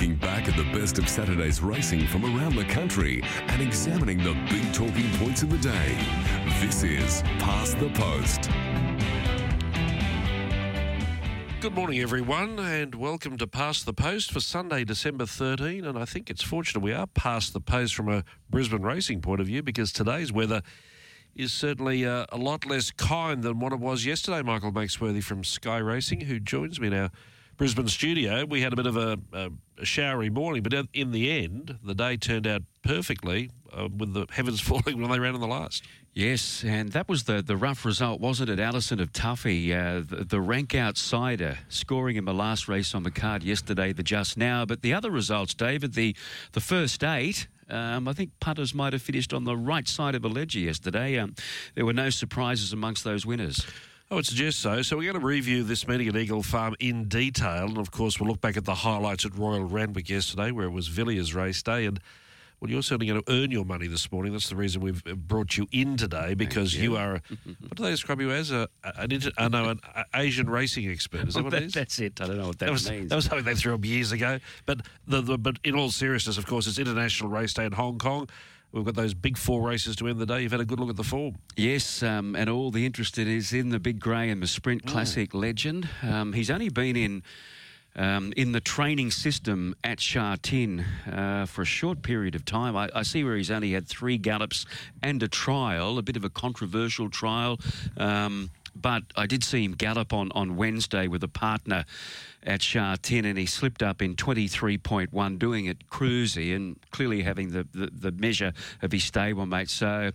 Looking back at the best of Saturday's racing from around the country and examining the big talking points of the day. This is Past the Post. Good morning, everyone, and welcome to Past the Post for Sunday, December 13. And I think it's fortunate we are past the post from a Brisbane racing point of view because today's weather is certainly uh, a lot less kind than what it was yesterday. Michael Makesworthy from Sky Racing, who joins me now. Brisbane studio. We had a bit of a, a, a showery morning, but in the end, the day turned out perfectly uh, with the heavens falling when they ran in the last. Yes, and that was the, the rough result, wasn't it? Allison of Tuffy, uh, the, the, rank outsider, scoring in the last race on the card yesterday, the just now. But the other results, David, the, the first eight, um, I think punters might have finished on the right side of a ledger yesterday. Um, there were no surprises amongst those winners. I would suggest so. So we're going to review this meeting at Eagle Farm in detail, and of course we'll look back at the highlights at Royal Randwick yesterday, where it was Villiers race day, and well, you're certainly going to earn your money this morning. That's the reason we've brought you in today because you. you. are. what do they describe you as? A, an, uh, no, an Asian racing expert. Is that what that, it is? That's it. I don't know what that, that was, means. That was something they threw up years ago. But the, the, but in all seriousness, of course, it's International Race Day in Hong Kong. We've got those big four races to end the day. You've had a good look at the form. Yes, um, and all the interest is in the Big Grey and the Sprint mm. Classic mm. legend. Um, he's only been in. Um, in the training system at Sha Tin uh, for a short period of time. I, I, see where he's only had three gallops and a trial, a bit of a controversial trial. Um, but I did see him gallop on, on Wednesday with a partner at Sha Tin and he slipped up in 23.1, doing it cruisy and clearly having the, the, the measure of his stablemate. So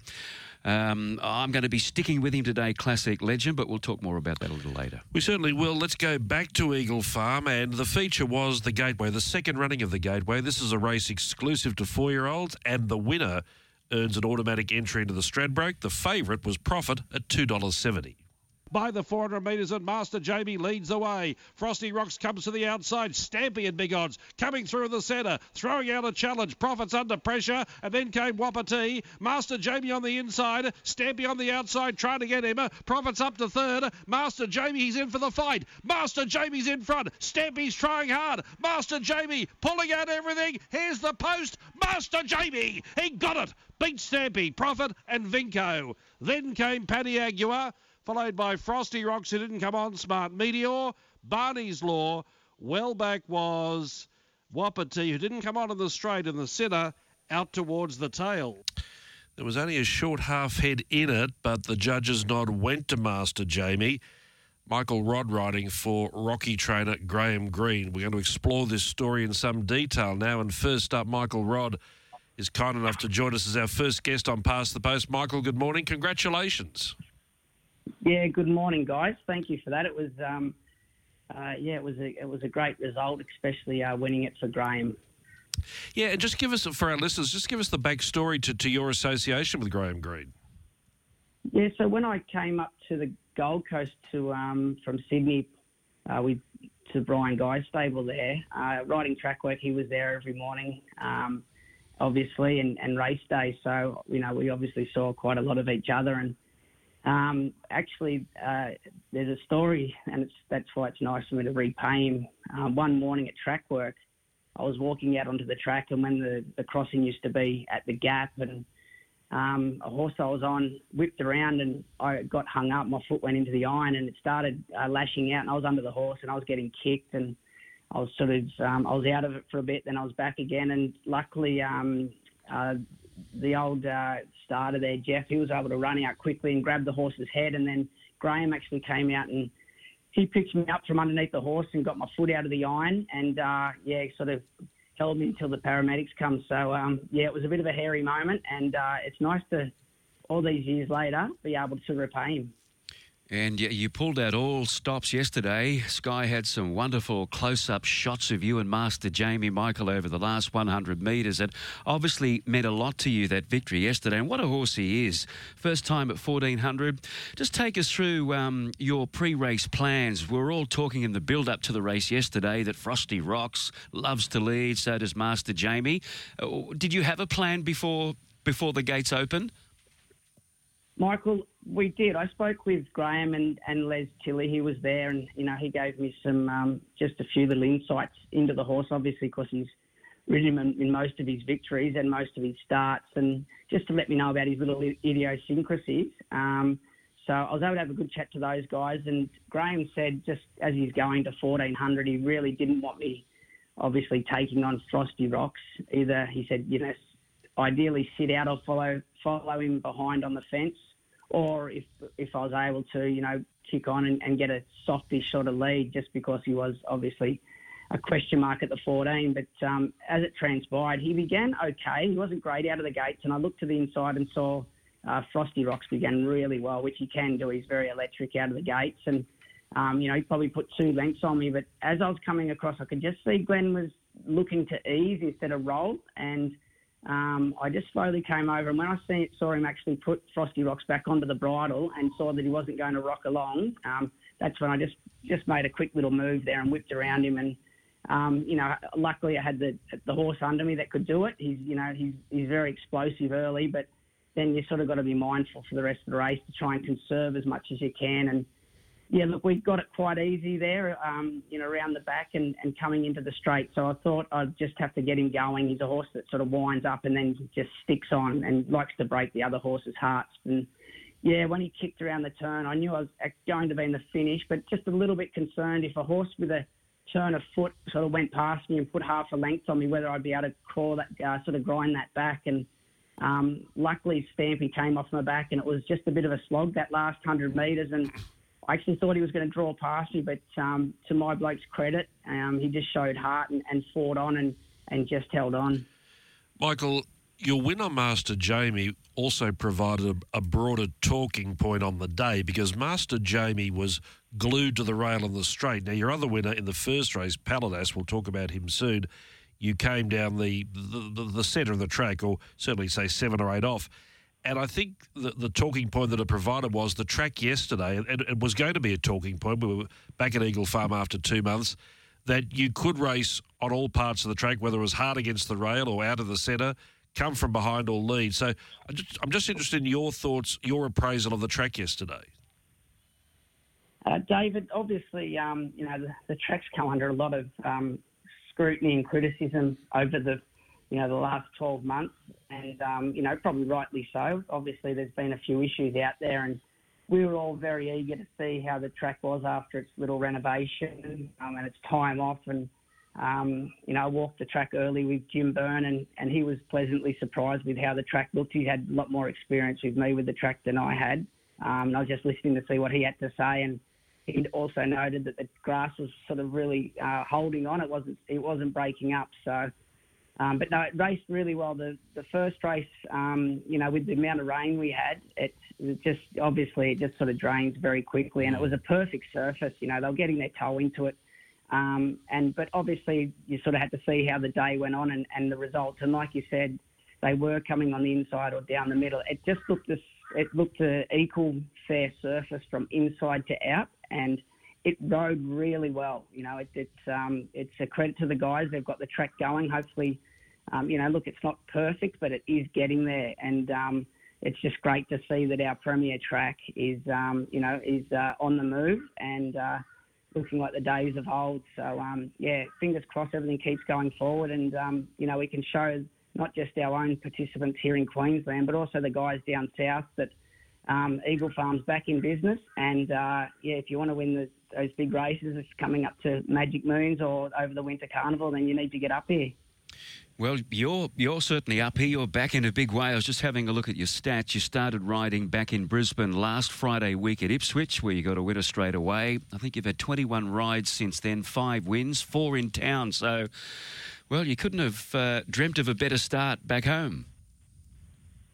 um, I'm going to be sticking with him today, classic legend, but we'll talk more about that a little later. We certainly will. Let's go back to Eagle Farm, and the feature was the Gateway, the second running of the Gateway. This is a race exclusive to four year olds, and the winner earns an automatic entry into the Stradbroke. The favourite was Profit at $2.70 by the 400 metres, and Master Jamie leads the way. Frosty Rocks comes to the outside. Stampy and Big Odds coming through the centre, throwing out a challenge. Profits under pressure, and then came Wapiti. Master Jamie on the inside, Stampy on the outside, trying to get him. Profits up to third. Master Jamie, he's in for the fight. Master Jamie's in front. Stampy's trying hard. Master Jamie pulling out everything. Here's the post. Master Jamie, he got it. Beat Stampy, Profit, and Vinco. Then came Paddy Aguirre followed by Frosty Rocks, who didn't come on, Smart Meteor, Barney's Law. Well back was Wapiti, who didn't come on in the straight in the centre, out towards the tail. There was only a short half head in it, but the judge's nod went to Master Jamie. Michael Rodd riding for Rocky trainer Graham Green. We're going to explore this story in some detail now. And first up, Michael Rodd is kind enough to join us as our first guest on Past the Post. Michael, good morning. Congratulations. Yeah, good morning, guys. Thank you for that. It was, um, uh, yeah, it was a it was a great result, especially uh, winning it for Graham. Yeah, and just give us for our listeners, just give us the backstory to, to your association with Graham Green. Yeah, so when I came up to the Gold Coast to um, from Sydney, uh, we to Bryan Guy's stable there, uh, riding track work. He was there every morning, um, obviously, and, and race day. So you know, we obviously saw quite a lot of each other and um, actually, uh, there's a story, and that's why it's nice for me to repay him. Um, one morning at track work, I was walking out onto the track, and when the, the crossing used to be at the gap, and um, a horse I was on whipped around, and I got hung up. My foot went into the iron, and it started uh, lashing out, and I was under the horse, and I was getting kicked, and I was sort of um, I was out of it for a bit, then I was back again, and luckily um, uh, the old uh, starter there, Jeff, he was able to run out quickly and grab the horse's head. And then Graham actually came out and he picked me up from underneath the horse and got my foot out of the iron. And uh, yeah, sort of held me until the paramedics come. So um, yeah, it was a bit of a hairy moment. And uh, it's nice to, all these years later, be able to repay him. And you pulled out all stops yesterday. Sky had some wonderful close up shots of you and Master Jamie Michael over the last 100 metres. It obviously meant a lot to you, that victory yesterday. And what a horse he is. First time at 1400. Just take us through um, your pre race plans. We are all talking in the build up to the race yesterday that Frosty Rocks loves to lead, so does Master Jamie. Uh, did you have a plan before, before the gates opened? Michael, we did. I spoke with Graham and, and Les Tilley. He was there, and you know he gave me some um, just a few little insights into the horse, obviously because he's ridden him in, most of his victories and most of his starts, and just to let me know about his little idiosyncrasies. Um, so I was able to have a good chat to those guys, and Graham said just as he's going to 1400, he really didn't want me, obviously taking on Frosty Rocks. Either he said, you know, ideally sit out or follow follow him behind on the fence, or if if I was able to, you know, kick on and, and get a softish sort of lead, just because he was obviously a question mark at the 14. But um, as it transpired, he began okay. He wasn't great out of the gates, and I looked to the inside and saw uh, Frosty Rocks began really well, which he can do. He's very electric out of the gates, and um, you know he probably put two lengths on me. But as I was coming across, I could just see Glenn was looking to ease instead of roll, and um, I just slowly came over, and when I see, saw him actually put Frosty Rocks back onto the bridle and saw that he wasn't going to rock along, um, that's when I just just made a quick little move there and whipped around him. And um, you know, luckily I had the the horse under me that could do it. He's you know he's he's very explosive early, but then you sort of got to be mindful for the rest of the race to try and conserve as much as you can and yeah, look, we got it quite easy there, um, you know, around the back and, and coming into the straight. So I thought I'd just have to get him going. He's a horse that sort of winds up and then just sticks on and likes to break the other horse's hearts. And yeah, when he kicked around the turn, I knew I was going to be in the finish, but just a little bit concerned if a horse with a turn of foot sort of went past me and put half a length on me, whether I'd be able to crawl that, uh, sort of grind that back. And um, luckily, Stampy came off my back and it was just a bit of a slog that last 100 metres. And I actually thought he was going to draw past me, but um, to my bloke's credit, um, he just showed heart and, and fought on and, and just held on. Michael, your winner, Master Jamie, also provided a, a, broader talking point on the day because Master Jamie was glued to the rail on the straight. Now, your other winner in the first race, Paladas, we'll talk about him soon. You came down the, the, the, the centre of the track, or certainly say seven or eight off. And I think the, the talking point that it provided was the track yesterday, and it was going to be a talking point. We were back at Eagle Farm after two months, that you could race on all parts of the track, whether it was hard against the rail or out of the centre, come from behind or lead. So I'm just, I'm just interested in your thoughts, your appraisal of the track yesterday. Uh, David, obviously, um, you know, the, the, track's come under a lot of um, scrutiny and criticism over the you know, the last 12 months, and um, you know, probably rightly so. Obviously, there's been a few issues out there, and we were all very eager to see how the track was after its little renovation um, and its time off. And um, you know, I walked the track early with Jim Byrne, and, and he was pleasantly surprised with how the track looked. He had a lot more experience with me with the track than I had. Um, and I was just listening to see what he had to say, and he also noted that the grass was sort of really uh, holding on. It wasn't it wasn't breaking up, so. Um, but no, it raced really well. The the first race, um, you know, with the amount of rain we had, it, it, just obviously it just sort of drains very quickly, and it was a perfect surface. You know, they were getting their toe into it, um, and but obviously you sort of had to see how the day went on and, and the results. And like you said, they were coming on the inside or down the middle. It just looked this, it looked an equal fair surface from inside to out, and it rode really well. You know, it, it's um, it's a credit to the guys. They've got the track going. Hopefully, um, you know, look, it's not perfect, but it is getting there, and um, it's just great to see that our premier track is, um, you know, is uh, on the move and uh, looking like the days of old. So um, yeah, fingers crossed, everything keeps going forward, and um, you know, we can show not just our own participants here in Queensland, but also the guys down south that. Um, Eagle Farm's back in business, and uh, yeah, if you want to win the those big races it's coming up to Magic Millions or over the Winter Carnival, then you need to get up here. Well, you're you're certainly up here. You're back in a big way. I was just having a look at your stats. You started riding back in Brisbane last Friday week at Ipswich, where you got a winner straight away. I think you've had 21 rides since then, five wins, four in town. So, well, you couldn't have uh, dreamt of a better start back home.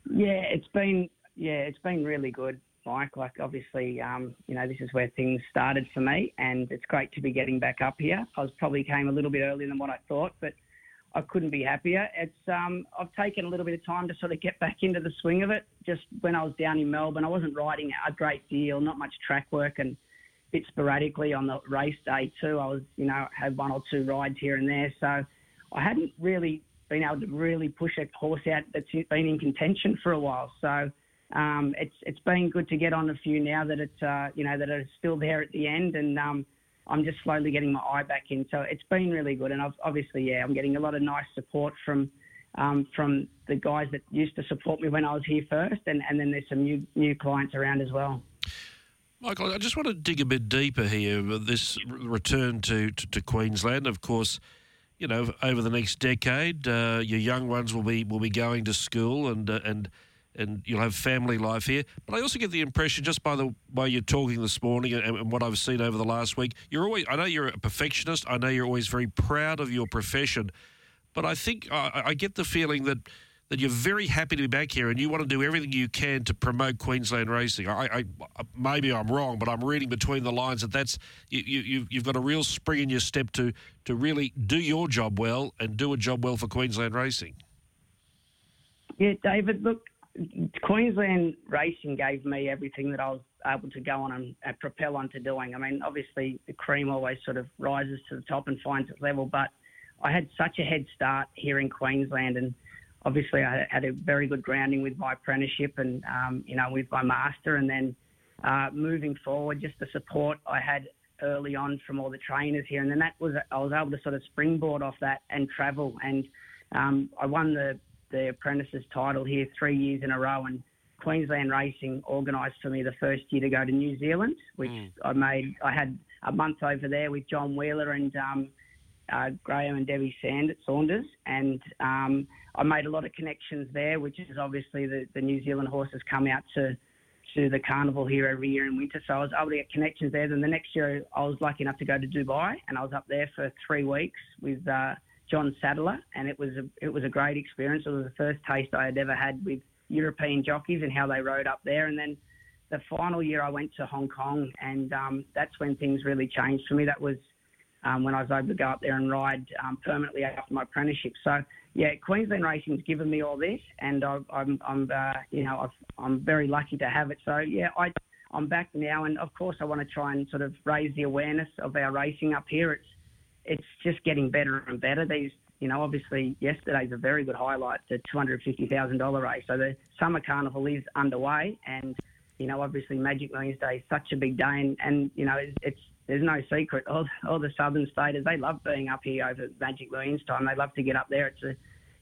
Yeah, it's been yeah, it's been really good. Mike. Like, obviously, um, you know, this is where things started for me, and it's great to be getting back up here. I was probably came a little bit earlier than what I thought, but I couldn't be happier. It's um, I've taken a little bit of time to sort of get back into the swing of it. Just when I was down in Melbourne, I wasn't riding a great deal, not much track work, and a bit sporadically on the race day too. I was, you know, had one or two rides here and there, so I hadn't really been able to really push a horse out that's been in contention for a while. So um, it's it's been good to get on a few now that it's uh, you know that it's still there at the end, and um, I'm just slowly getting my eye back in. So it's been really good, and I've, obviously, yeah, I'm getting a lot of nice support from um, from the guys that used to support me when I was here first, and, and then there's some new new clients around as well. Michael, I just want to dig a bit deeper here. This return to, to, to Queensland, of course, you know, over the next decade, uh, your young ones will be will be going to school and uh, and and you'll have family life here. But I also get the impression, just by the way you're talking this morning and, and, what I've seen over the last week, you're always. I know you're a perfectionist. I know you're always very proud of your profession, but I think I, I get the feeling that that you're very happy to be back here and you want to do everything you can to promote Queensland racing. I, I maybe I'm wrong, but I'm reading between the lines that that's you, you, you've got a real spring in your step to to really do your job well and do a job well for Queensland racing. Yeah, David. Look, Queensland racing gave me everything that I was able to go on and, and propel onto doing. I mean, obviously the cream always sort of rises to the top and finds its level, but I had such a head start here in Queensland and obviously I had a very good grounding with my apprenticeship and um, you know with my master, and then uh, moving forward, just the support I had early on from all the trainers here, and then that was I was able to sort of springboard off that and travel, and um, I won the the apprentices title here three years in a row, and Queensland Racing organised for me the first year to go to New Zealand, which mm. I made. I had a month over there with John Wheeler and um, uh, Graham and Debbie Sand- at Sanders, and um, I made a lot of connections there, which is obviously the, the New Zealand horses come out to to the carnival here every year in winter. So I was able to get connections there. Then the next year I was lucky enough to go to Dubai, and I was up there for three weeks with uh, John Sadler, and it was a, it was a great experience. It was the first taste I had ever had with European jockeys and how they rode up there. And then the final year I went to Hong Kong, and um, that's when things really changed for me. That was um, when I was able to go up there and ride um, permanently after my apprenticeship. So yeah, Queensland Racing's given me all this, and I, I'm, I'm, uh, you know, i am very lucky to have it. So yeah, I, I'm back now, and of course I want to try and sort of raise the awareness of our racing up here. It's, it's just getting better and better. These, you know, obviously yesterday's a very good highlight, the $250,000 race. So the summer carnival is underway, and you know, obviously Magic Millions Day is such a big day, and, and you know, it's, it's there's no secret. All, all the southern staters, they love being up here over Magic Millions time. They love to get up there. It's a,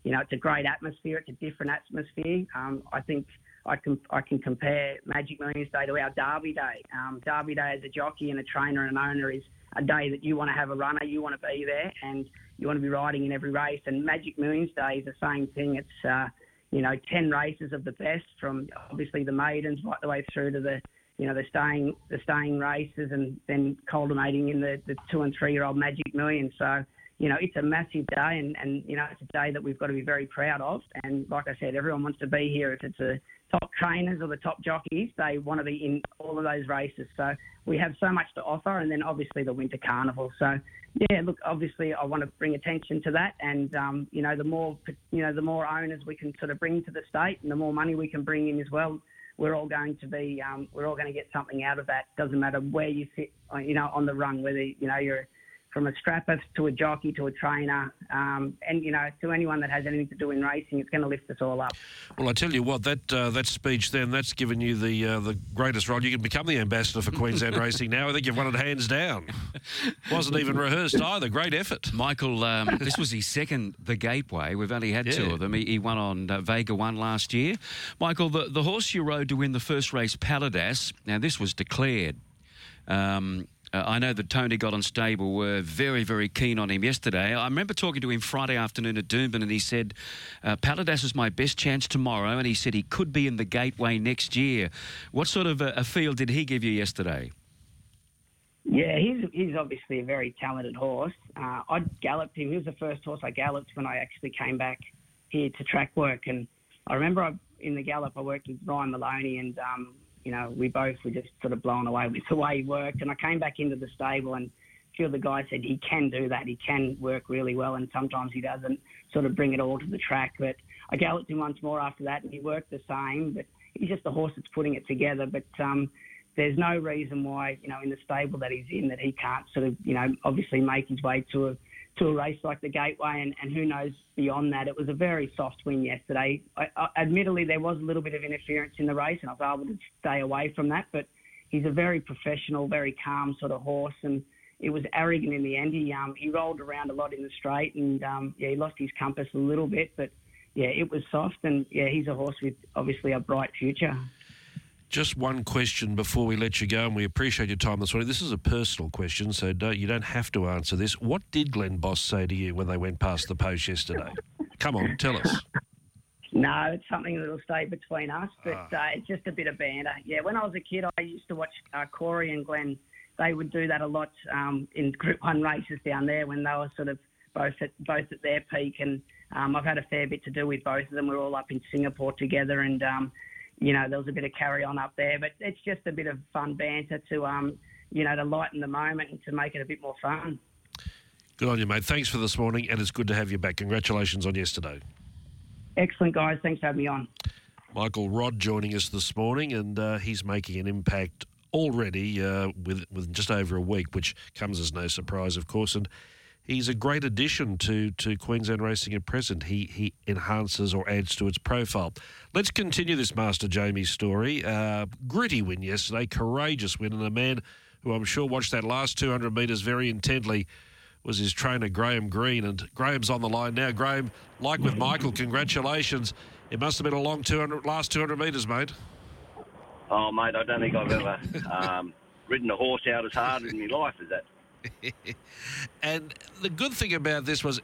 you know, it's a great atmosphere. It's a different atmosphere. Um, I think I can I can compare Magic Millions Day to our Derby Day. Um, Derby Day as a jockey and a trainer and an owner is a day that you want to have a runner, you want to be there, and you want to be riding in every race. And Magic Millions Day is the same thing. It's uh, you know, 10 races of the best from obviously the maidens right the way through to the you know, the staying the staying races and then culminating in the, the two and three year old Magic Millions. So, you know, it's a massive day and, and, you know, it's a day that we've got to be very proud of. And like I said, everyone wants to be here. If it's the top trainers or the top jockeys, they want to be in all of those races. So we have so much to offer and then obviously the Winter Carnival. So, yeah, look, obviously I want to bring attention to that. And, um, you know, the more, you know, the more owners we can sort of bring to the state and the more money we can bring in as well, we're all going to be um, we're all going to get something out of that. Doesn't matter where you sit, you know, on the rung, whether you know you're from a strapper to a jockey to a trainer, um, and you know to anyone that has anything to do in racing, it's going to lift us all up. Well, I tell you what, that uh, that speech then that's given you the uh, the greatest role. You can become the ambassador for Queensland Racing now. I think you've won it hands down. Wasn't even rehearsed either. Great effort, Michael. Um, this was his second The Gateway. We've only had yeah. two of them. He, he won on uh, Vega One last year. Michael, the the horse you rode to win the first race, Paladas. Now this was declared. Um, uh, I know that Tony Golden Stable were very, very keen on him yesterday. I remember talking to him Friday afternoon at Doomben, and he said, uh, Paladas is my best chance tomorrow, and he said he could be in the gateway next year. What sort of a, a feel did he give you yesterday? Yeah, he's he's obviously a very talented horse. Uh, I galloped him. He was the first horse I galloped when I actually came back here to track work, and I remember I, in the gallop I worked with Ryan Maloney, and um, you know, we both were just sort of blown away with the way he worked. And I came back into the stable and a few of the guys said he can do that. He can work really well, and sometimes he doesn't sort of bring it all to the track. But I galloped him once more after that, and he worked the same. But he's just a horse that's putting it together. But um, there's no reason why, you know, in the stable that he's in, that he can't sort of, you know, obviously make his way to a to a race like the Gateway, and, and who knows beyond that. It was a very soft win yesterday. I, I, admittedly, there was a little bit of interference in the race, and I was able to stay away from that. But he's a very professional, very calm sort of horse, and it was arrogant in the end. He um, he rolled around a lot in the straight, and um, yeah, he lost his compass a little bit, but yeah, it was soft, and yeah, he's a horse with obviously a bright future. Just one question before we let you go, and we appreciate your time this morning. This is a personal question, so don't, you don't have to answer this. What did Glenn Boss say to you when they went past the post yesterday? Come on, tell us. No, it's something that'll stay between us, but ah. uh, it's just a bit of banter. Yeah, when I was a kid, I used to watch uh, Corey and Glenn. They would do that a lot um, in Group One races down there when they were sort of both at both at their peak, and um, I've had a fair bit to do with both of them. We're all up in Singapore together, and um, you know, there was a bit of carry on up there, but it's just a bit of fun banter to, um, you know, to lighten the moment and to make it a bit more fun. Good on you, mate. Thanks for this morning, and it's good to have you back. Congratulations on yesterday. Excellent, guys. Thanks for having me on. Michael Rodd joining us this morning, and uh, he's making an impact already uh, with with just over a week, which comes as no surprise, of course. And he's a great addition to, to Queensland racing at present. He he enhances or adds to its profile. Let's continue this Master Jamie story. Uh, gritty win yesterday, courageous win, and a man who I'm sure watched that last 200 metres very intently was his trainer Graham Green, and Graham's on the line now. Graham, like with Michael, congratulations. It must have been a long 200 last 200 metres, mate. Oh, mate, I don't think I've ever um, ridden a horse out as hard in my life as that. and the good thing about this was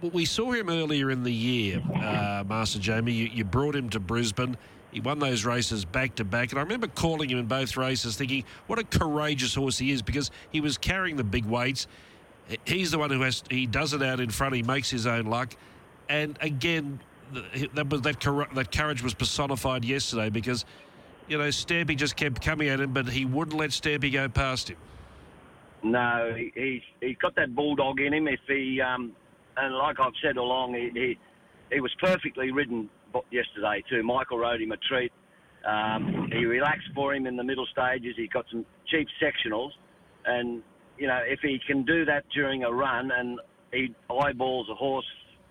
we saw him earlier in the year, uh, Master Jamie. You, you, brought him to Brisbane. He won those races back to back. And I remember calling him in both races thinking, what a courageous horse he is because he was carrying the big weights. He's the one who has, he does it out in front. He makes his own luck. And again, that, was, that, that courage was personified yesterday because, you know, Stampy just kept coming at him, but he wouldn't let Stampy go past him. No, he, he's he's got that bulldog in him. If he um, and like I've said along, he, he, he was perfectly ridden yesterday too. Michael rode him a treat. Um, he relaxed for him in the middle stages. He got some cheap sectionals, and you know if he can do that during a run and he eyeballs a horse,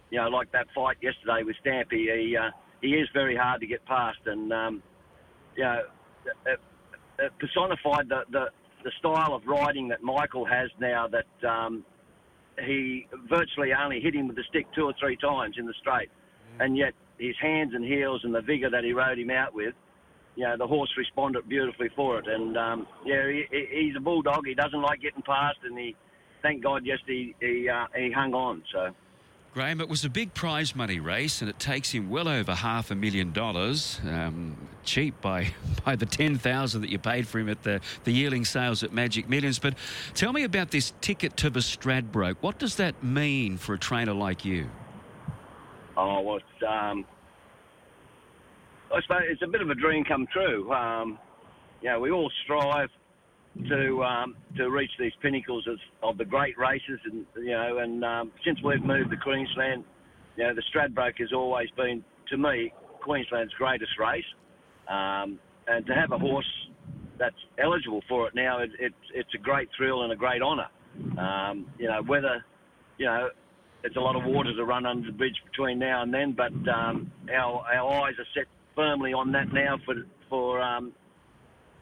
you know like that fight yesterday with Stampy, he uh, he is very hard to get past, and um, you know it, it personified the, the the style of riding that Michael has now that um, he virtually only hit him with the stick two or three times in the straight, mm. and yet his hands and heels and the vigour that he rode him out with, you know, the horse responded beautifully for it. And um, yeah, he, he's a bulldog. He doesn't like getting past, and he, thank God, yes, he he, uh, he hung on. So. Graham, it was a big prize money race, and it takes him well over half a million dollars. Um, cheap by by the ten thousand that you paid for him at the the yearling sales at Magic Millions. But tell me about this ticket to the Stradbroke. What does that mean for a trainer like you? Oh, well, it's, um, I suppose it's a bit of a dream come true. Um, know, we all strive to um, to reach these pinnacles of, of the great races, and you know, and um, since we've moved to Queensland, you know, the Stradbroke has always been to me Queensland's greatest race, um, and to have a horse that's eligible for it now, it, it, it's a great thrill and a great honour. Um, you know, whether you know it's a lot of water to run under the bridge between now and then, but um, our our eyes are set firmly on that now for for um,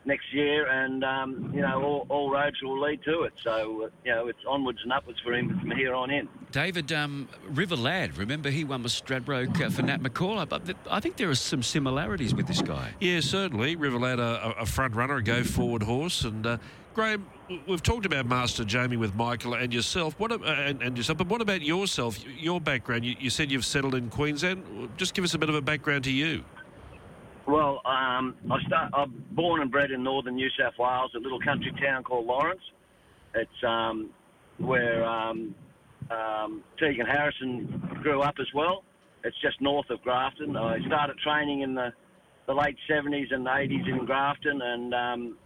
next year, and um, you know all, all, roads will lead to it. So uh, you know it's onwards and upwards for him from here on in. David um, River Lad, remember he won the Stradbroke uh, for Nat McCall. But I think there are some similarities with this guy. Yeah, certainly. River Lad, a, a front runner, a go forward horse, and. Uh, Graham, we've talked about Master Jamie with Michael and yourself. What uh, and, and, yourself, but what about yourself? Your background? You, you said you've settled in Queensland. Just give us a bit of a background to you. Well, um, I start, I'm born and bred in northern New South Wales, a little country town called Lawrence. It's um, where um, um, Tegan Harrison grew up as well. It's just north of Grafton. I started training in the, the late 70s and 80s in Grafton, and um,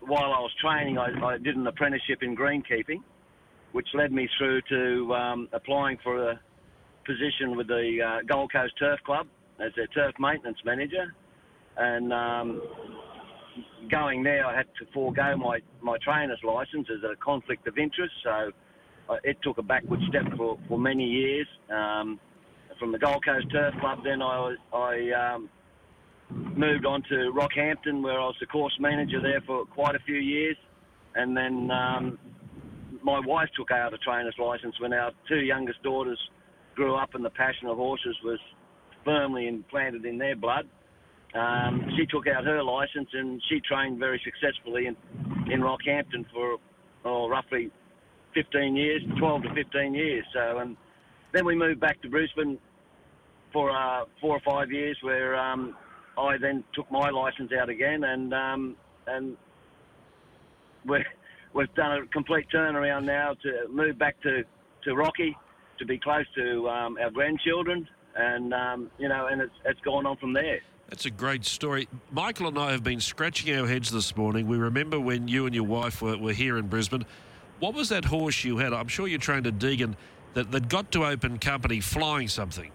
while I was training, I, I, did an apprenticeship in greenkeeping, which led me through to um, applying for a position with the uh, Gold Coast Turf Club as their turf maintenance manager and um, going there, I had to forego my, my trainer's license as a conflict of interest. So uh, it took a backward step for, for many years. Um, from the Gold Coast Turf Club, then I was I um, moved on to Rockhampton, where I was the course manager there for quite a few years, and then um, my wife took out a trainer's license when our two youngest daughters grew up, and the passion of horses was firmly implanted in their blood. Um, she took out her license and she trained very successfully in, in Rockhampton for oh, roughly 15 years, 12 to 15 years. So, and then we moved back to Brisbane for uh, four or five years, where um, I then took my license out again, and um, and we're, we've done a complete turnaround now to move back to, to Rocky, to be close to um, our grandchildren, and um, you know, and it's it's gone on from there. That's a great story. Michael and I have been scratching our heads this morning. We remember when you and your wife were, were here in Brisbane. What was that horse you had? I'm sure you trained at Deagon that, that got to open company flying something.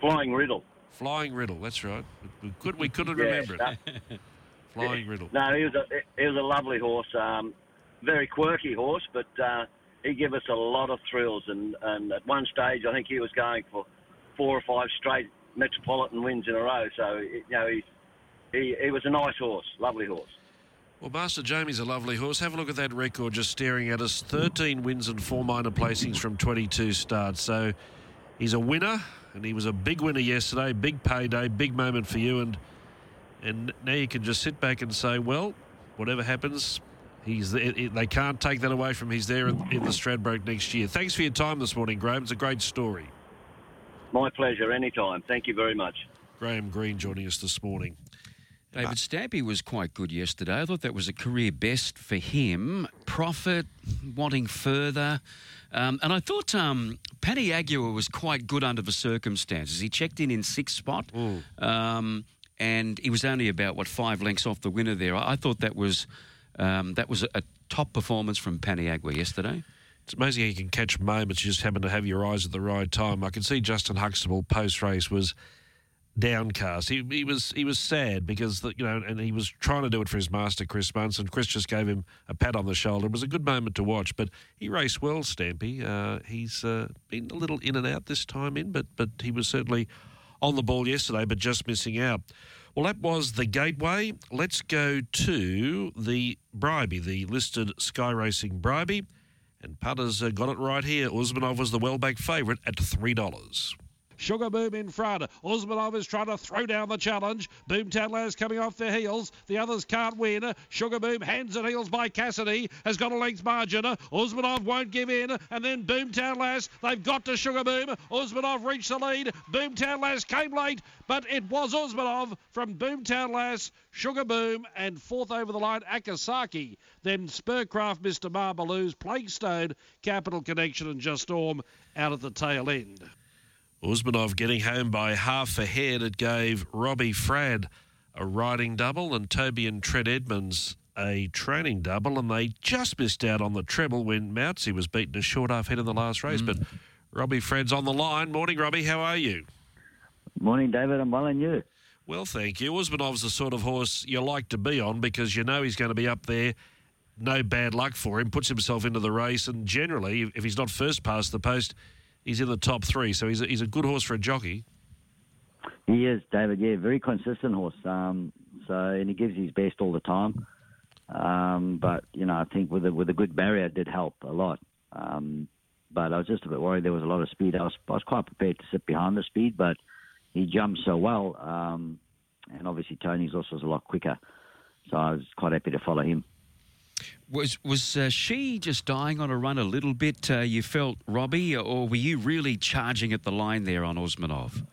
Flying Riddle. Flying Riddle, that's right. We, could, we couldn't Yeah, remember it. no. Flying Riddle. No, he was a he was a lovely horse. Um, very quirky horse, but uh, he gave us a lot of thrills. And, and at one stage, I think he was going for four or five straight metropolitan wins in a row. So you know, he he, he was a nice horse, lovely horse. Well, Master Jamie's a lovely horse. Have a look at that record just staring at us. 13 wins and four minor placings from 22 starts. So he's a winner, and he was a big winner yesterday. Big payday, big moment for you. And and now you can just sit back and say, well, whatever happens, he's it, it- they can't take that away from he's there in, in the Stradbroke next year. Thanks for your time this morning, Graham. It's a great story. My pleasure, anytime. Thank you very much. Graham Green joining us this morning. David Stampy was quite good yesterday. I thought that was a career best for him. Profit, wanting further. Um, and I thought um, Paddy Aguirre was quite good under the circumstances. He checked in in sixth spot, um, and he was only about, what, five lengths off the winner there. I, I thought that was, um, that was a, a top performance from Paddy Aguirre yesterday. It's amazing how you can catch moments. You just happen to have your eyes at the right time. I can see Justin Huxtable post race was downcast. He, he was he was sad because the, you know, and he was trying to do it for his master Chris Munce. Chris just gave him a pat on the shoulder. It was a good moment to watch. But he raced well, Stampy. Uh, he's uh, been a little in and out this time in, but but he was certainly on the ball yesterday, but just missing out. Well, that was the gateway. Let's go to the Bribie, the listed Sky Racing Bribie. And Putters uh, got it right here. Usmanov was the well-backed favourite at $3. Sugar Boom in front. Usmanov is trying to throw down the challenge. Boomtown Lass coming off their heels. The others can't win. Sugar Boom hands and heels by Cassidy. Has got a length margin. Usmanov won't give in. And then Boomtown Lass. They've got to Sugar Boom. Usmanov reached the lead. Boomtown Lass came late, but it was Usmanov from Boomtown Lass, Sugar Boom, and fourth over the line, Akasaki. Then Spurcraft, Mr. Marbaloo's, Plaguestone, Capital Connection, and Just Storm out at the tail end. Usmanov getting home by half a head. It gave Robbie Fradd a riding double and Toby and Trent Edmonds a training double, and they just missed out on the treble when Moutsy was beaten a short half head in the last race. Mm. But Robbie Fradd's on the line. Morning, Robbie. How are you? Morning, David. I'm well, and you? Well, thank you. Usmanov's the sort of horse you like to be on because you know he's going to be up there. No bad luck for him. Puts himself into the race, and generally, if he's not first past the post, he's in the top three. So he's a, he's a good horse for a jockey. He is, David. Yeah, very consistent horse. Um, so and he gives his best all the time. Um, but you know, I think with a with a good barrier it did help a lot. Um, but I was just a bit worried there was a lot of speed. I was I was quite prepared to sit behind the speed, but he jumped so well. Um, and obviously Tony's also was a lot quicker. So I was quite happy to follow him. Was was uh, she just dying on a run a little bit? Uh, you felt Robbie, or were you really charging at the line there on Usmanov?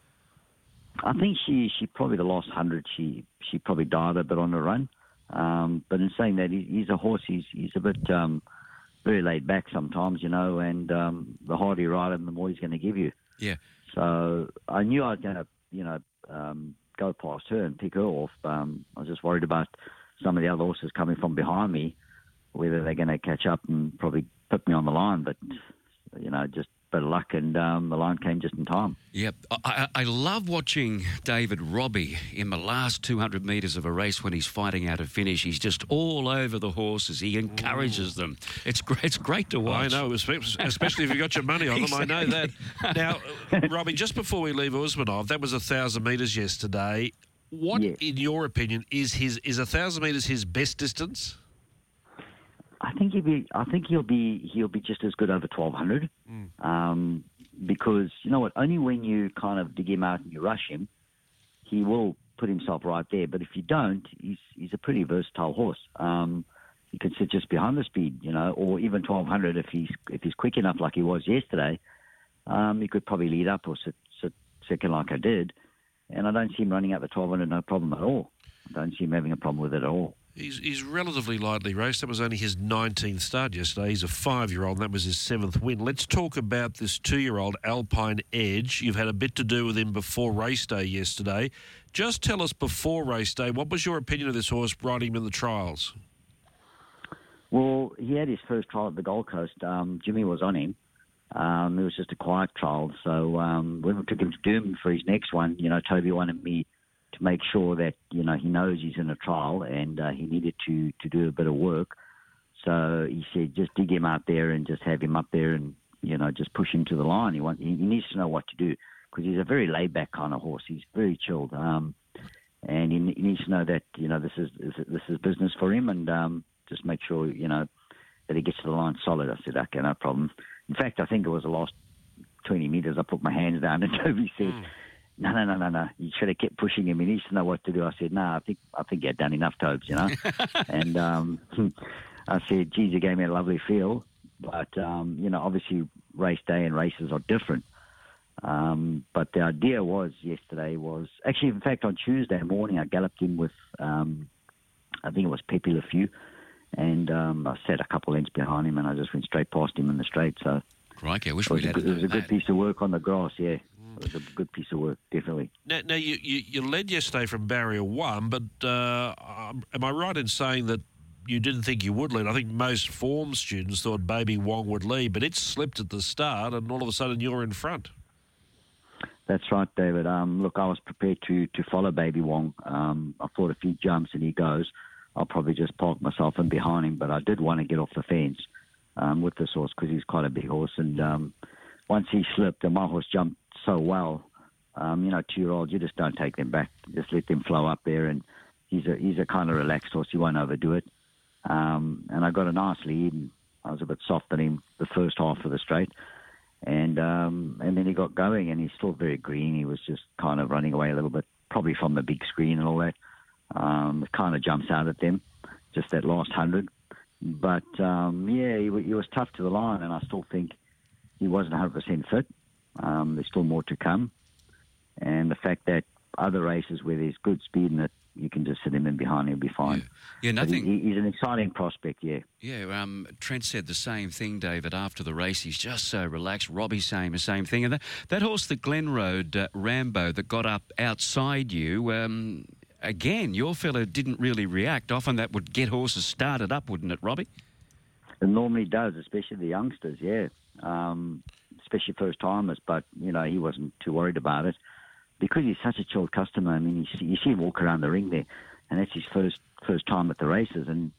I think she, she probably the last hundred she she probably died a bit on the run. Um, but in saying that, he, he's a horse. He's he's a bit um, very laid back sometimes, you know. And um, the harder you ride him, the more he's going to give you. Yeah. So I knew I was going to, you know, um, go past her and pick her off. Um, I was just worried about some of the other horses coming from behind me, whether they're going to catch up and probably put me on the line. But you know, just a bit of luck and um, the line came just in time. Yep. I, I, I love watching David Robbie in the last 200 metres of a race when he's fighting out a finish. He's just all over the horses. He encourages them. It's great, it's great to watch. I know, espe- especially if you got your money on them. I know that. Now, Robbie, just before we leave Usmanov, that was a thousand metres yesterday. What, Yes. in your opinion, is his is a thousand metres his best distance? I think he'll be. I think he'll be. He'll be just as good over twelve hundred. Um, because you know what? Only when you kind of dig him out and you rush him, he will put himself right there. But if you don't, he's he's a pretty versatile horse. Um, he can sit just behind the speed, you know, or even twelve hundred if he's if he's quick enough, like he was yesterday. Um, he could probably lead up or sit, sit second like I did. And I don't see him running out the twelve hundred no problem at all. I don't see him having a problem with it at all. He's, he's relatively lightly raced. That was only his 19th start yesterday. He's a five year old, and that was his seventh win. Let's talk about this two year old Alpine Edge. You've had a bit to do with him before race day yesterday. Just tell us before race day, what was your opinion of this horse riding him in the trials? Well, he had his first trial at the Gold Coast. Um, Jimmy was on him. Um, it was just a quiet trial. So um, when we took him to Doom for his next one, you know, Toby wanted me make sure that you know he knows he's in a trial and uh, he needed to to do a bit of work. So he said, just dig him out there and just have him up there and you know just push him to the line. He want he, needs to know what to do because he's a very laid back kind of horse. He's very chilled. Um, and he, he needs to know that you know this is this is business for him, and um, just make sure you know that he gets to the line solid. I said, okay, no problem. In fact, I think it was the last 20 metres. I put my hands down, and Toby said, "No, no, no, no, no. You should have kept pushing him. He needs to know what to do." I said, "No, I think I think you've done enough, Tobes. You know." and um, I said, "Geez, you gave me a lovely feel." But um, you know, obviously, race day and races are different. Um, but the idea was yesterday was actually, in fact, on Tuesday morning, I galloped in with, um, I think it was Pepe Le Few, and um, I sat a couple lengths behind him, and I just went straight past him in the straight. So Crikey, I wish it was, a had good, it was a good piece of work on the grass. Yeah, was a good piece of work, definitely. Now, now you, you, you led yesterday from barrier one, but uh, um, am I right in saying that you didn't think you would lead? I think most form students thought Baby Wong would lead, but it slipped at the start, and all of a sudden you're in front. That's right, David. Um, look, I was prepared to to follow Baby Wong. Um, I thought if he jumps and he goes, I'll probably just park myself in behind him. But I did want to get off the fence um, with this horse because he's quite a big horse. And um, once he slipped and my horse jumped so well, um, you know, two year olds, you just don't take them back. Just let them flow up there. And he's a he's a kind of relaxed horse. He won't overdo it. Um, and I got a nice lead. I was a bit soft on him the first half of the straight and um, and then he got going, and he's still very green. He was just kind of running away a little bit, probably from the big screen and all that. Um, it kind of jumps out at them, just that last hundred. But um, yeah, he, he was tough to the line, and I still think he wasn't 100% fit. Um, there's still more to come, and the fact that other races where there's good speed in it, you can just sit him in behind, he'll be fine. Yeah, he- nothing. he, he's an exciting prospect, yeah. Yeah, um, Trent said the same thing, David, after the race. He's just so relaxed. Robbie saying the same thing. And that, that horse the Glen Road uh, Rambo, that got up outside you, um, again, your fella didn't really react. Often that would get horses started up, wouldn't it, Robbie? It normally does, especially the youngsters, yeah. Um, especially first timers, but, you know, he wasn't too worried about it. Because he's such a chilled customer, I mean, you see, you see him walk around the ring there, and that's his first first time at the races, and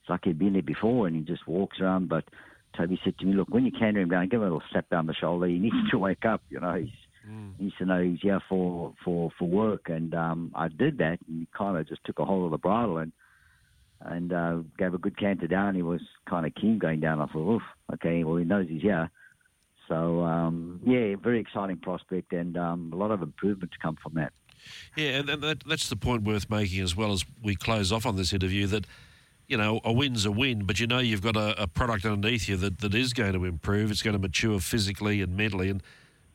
it's like he'd been there before, and he just walks around. But Toby said to me, look, when you canter him down, give him a little slap down the shoulder. He needs to wake up, you know. He's, He needs to know he's here for, for, for work, and um, I did that, and he kind of just took a hold of the bridle and and uh, gave a good canter down. He was kind of keen going down. I thought, oof, okay, well, he knows he's here. So, um, yeah, very exciting prospect and um, a lot of improvement to come from that. Yeah, and that, that's the point worth making as well as we close off on this interview that, you know, a win's a win, but you know you've got a, a product underneath you that, that is going to improve. It's going to mature physically and mentally. And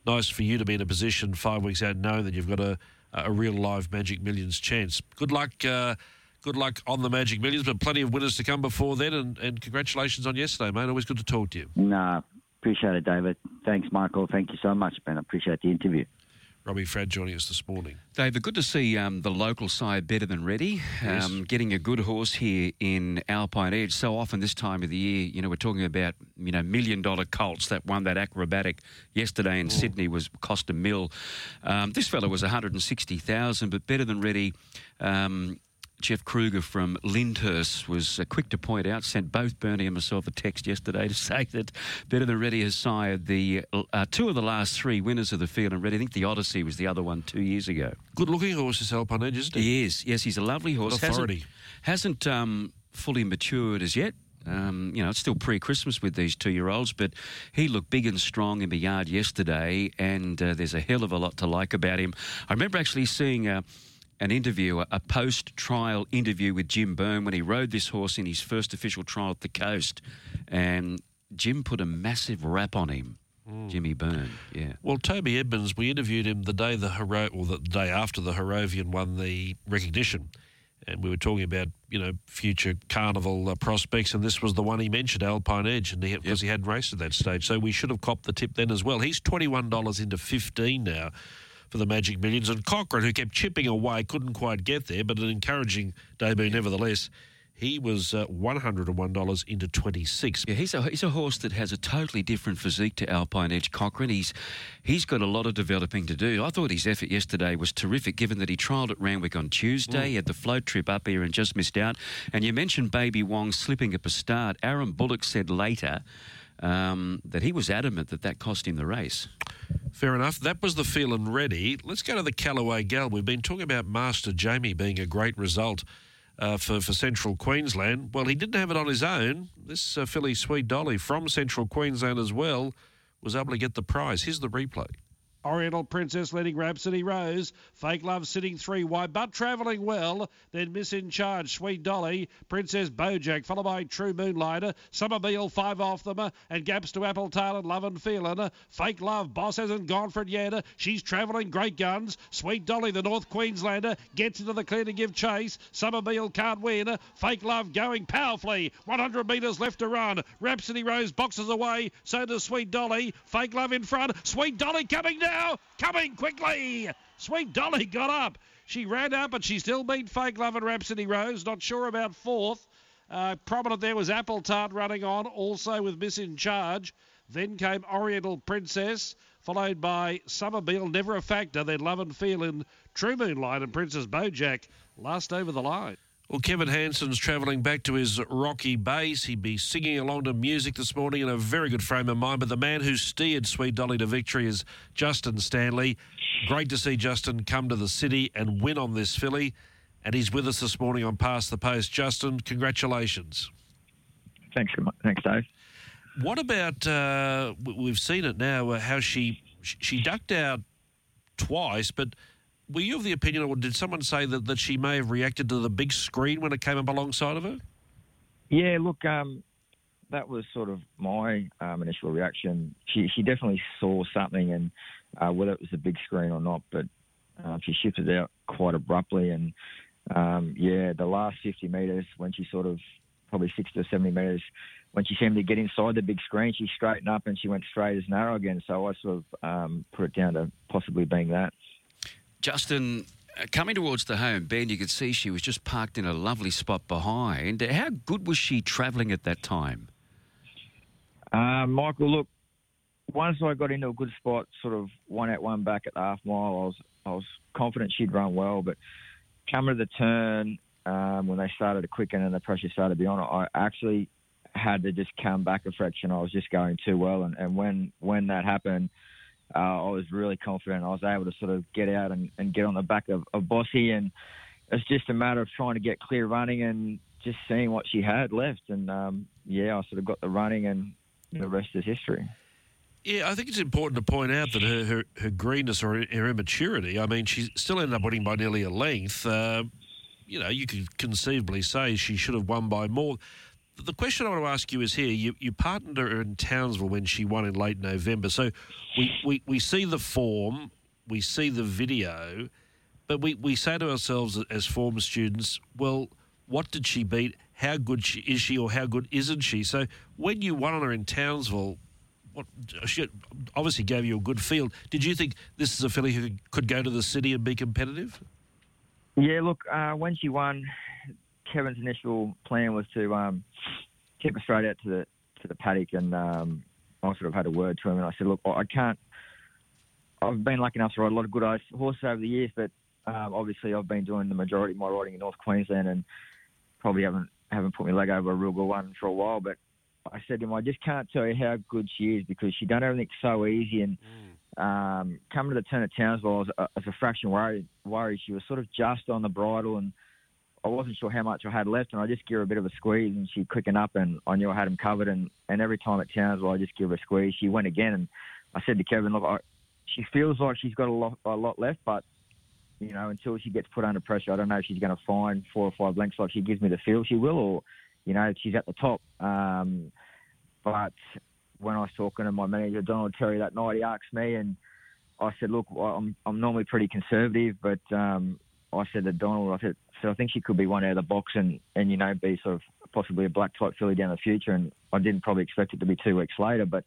nice for you to be in a position five weeks out knowing that you've got a, a real live Magic Millions chance. Good luck. Uh, good luck on the Magic Millions, but plenty of winners to come before then. And, and congratulations on yesterday, mate. Always good to talk to you. Nah, appreciate it, David. Thanks, Michael. Thank you so much, man. I appreciate the interview. Robbie Fradd joining us this morning. David, good to see um, the local side better than ready. Yes. Um, getting a good horse here in Alpine Edge. So often this time of the year, you know, we're talking about you know million dollar colts. That won that acrobatic yesterday in Sydney was cost a mill. Um, this fella was one hundred and sixty thousand, but better than ready. Um, Jeff Kruger from Lyndhurst was uh, quick to point out, sent both Bernie and myself a text yesterday to say that Better Than Ready has sired the uh, two of the last three winners of the field and Ready. I think the Odyssey was the other one two years ago. Good looking horse, this Alpine Edge, isn't he? He is, yes, he's a lovely horse. authority. Hasn't, hasn't um, fully matured as yet. Um, you know, it's still pre-Christmas with these two-year-olds, but he looked big and strong in the yard yesterday, and uh, there's a hell of a lot to like about him. I remember actually seeing a, an interview, a, a post-trial interview with Jim Byrne when he rode this horse in his first official trial at the Coast, and Jim put a massive rap on him. Jimmy Byrne, yeah. Well, Toby Edmonds, we interviewed him the day the Hero, or the day after the Harrovian won the recognition, and we were talking about you know future carnival uh, prospects, and this was the one he mentioned, Alpine Edge, and because he, hadn't raced at that stage, so we should have copped the tip then as well. He's twenty one dollars into fifteen now for the Magic Millions, and Cochrane, who kept chipping away, couldn't quite get there, but an encouraging debut nevertheless. He was uh, $101 into 26. Yeah, he's a he's a horse that has a totally different physique to Alpine Edge Cochrane. He's he's got a lot of developing to do. I thought his effort yesterday was terrific, given that he trialled at Randwick on Tuesday, he had the float trip up here and just missed out. And you mentioned Baby Wong slipping at the start. Aaron Bullock said later. Um, that he was adamant that that cost him the race. Fair enough. That was the Phelan Ready. Let's go to the Calaway Gal. We've been talking about Master Jamie being a great result uh, for, for Central Queensland. Well, he didn't have it on his own. This uh, filly, Sweet Dolly, from Central Queensland as well, was able to get the prize. Here's the replay. Oriental Princess leading Rhapsody Rose. Fake Love sitting three wide, but travelling well. Then Miss in Charge, Sweet Dolly. Princess Bojack, followed by True Moonlighter. Summer Beal, five off them. And gaps to Apple Tail and Love and Feelin'. Fake Love, Boss hasn't gone for it yet. She's travelling great guns. Sweet Dolly, the North Queenslander, gets into the clear to give chase. Summer Beal can't win. Fake Love going powerfully. 100 metres left to run. Rhapsody Rose boxes away. So does Sweet Dolly. Fake Love in front. Sweet Dolly coming down. Coming quickly. Sweet Dolly got up. She ran up, but she still beat Fake Love and Rhapsody Rose. Not sure about fourth. Uh, prominent there was Apple Tart running on, also with Miss in Charge. Then came Oriental Princess, followed by Summer Beal, Never a Factor. Then Love and Feel in True Moonlight and Princess Bojack last over the line. Well, Kevin Hansen's travelling back to his rocky base. He'd be singing along to music this morning in a very good frame of mind. But the man who steered Sweet Dolly to victory is Justin Stanley. Great to see Justin come to the city and win on this filly. And he's with us this morning on Past the Post. Justin, congratulations. Thanks, thanks, Dave. What about, uh, we've seen it now, uh, how she, she ducked out twice, but were you of the opinion, or did someone say that, that she may have reacted to the big screen when it came up alongside of her? Yeah, look, um, that was sort of my um, initial reaction. She she definitely saw something, and uh, whether it was the big screen or not, but um, she shifted out quite abruptly. And um, yeah, the last 50 metres, when she sort of probably 60 or 70 metres, when she seemed to get inside the big screen, she straightened up and she went straight as narrow again. So I sort of um, put it down to possibly being that. Justin, uh, coming towards the home, Ben, you could see she was just parked in a lovely spot behind. How good was she travelling at that time? Uh, Michael, look, once I got into a good spot, sort of one out, one back at the half mile, I was I was confident she'd run well. But coming to the turn, um, when they started to quicken and the pressure started to be on I actually had to just come back a fraction. I was just going too well, and, and when when that happened, uh, I was really confident. I was able to sort of get out and, and get on the back of, of Bossy, and it's just a matter of trying to get clear running and just seeing what she had left. And um, yeah, I sort of got the running, and the rest is history. Yeah, I think it's important to point out that her, her, her greenness or her immaturity, I mean, she still ended up winning by nearly a length. Uh, you know, you could conceivably say she should have won by more. The question I want to ask you is here you, you partnered her in Townsville when she won in late November. So we, we, we see the form, we see the video, but we, we say to ourselves as form students, well, what did she beat? How good she, is she or how good isn't she? So when you won on her in Townsville, what she obviously gave you a good field. Did you think this is a filly who could go to the city and be competitive? Yeah, look, uh, when she won, Kevin's initial plan was to um, tip her straight out to the to the paddock, and um, I sort of had a word to him, and I said, look, I can't. I've been lucky enough to ride a lot of good horses over the years, but um, obviously I've been doing the majority of my riding in North Queensland, and probably haven't haven't put my leg over a real good one for a while. But I said to him, I just can't tell you how good she is because she done everything so easy. And mm. um, coming to the turn at Townsville, I was, uh, as a fraction worried, worried. She was sort of just on the bridle, and I wasn't sure how much I had left. And I just gave her a bit of a squeeze, and she quickened up, and I knew I had him covered. And, and every time at Townsville, I just give her a squeeze. She went again, and I said to Kevin, look, I, she feels like she's got a lot, a lot left, but you know, until she gets put under pressure, I don't know if she's going to find four or five lengths like she gives me the feel she will, or you know, she's at the top. Um, but when I was talking to my manager Donald Terry that night, he asked me, and I said, "Look, I'm I'm normally pretty conservative, but um, I said to Donald, I said, so I think she could be one out of the box, and and you know, be sort of possibly a black type filly down the future. And I didn't probably expect it to be two weeks later, but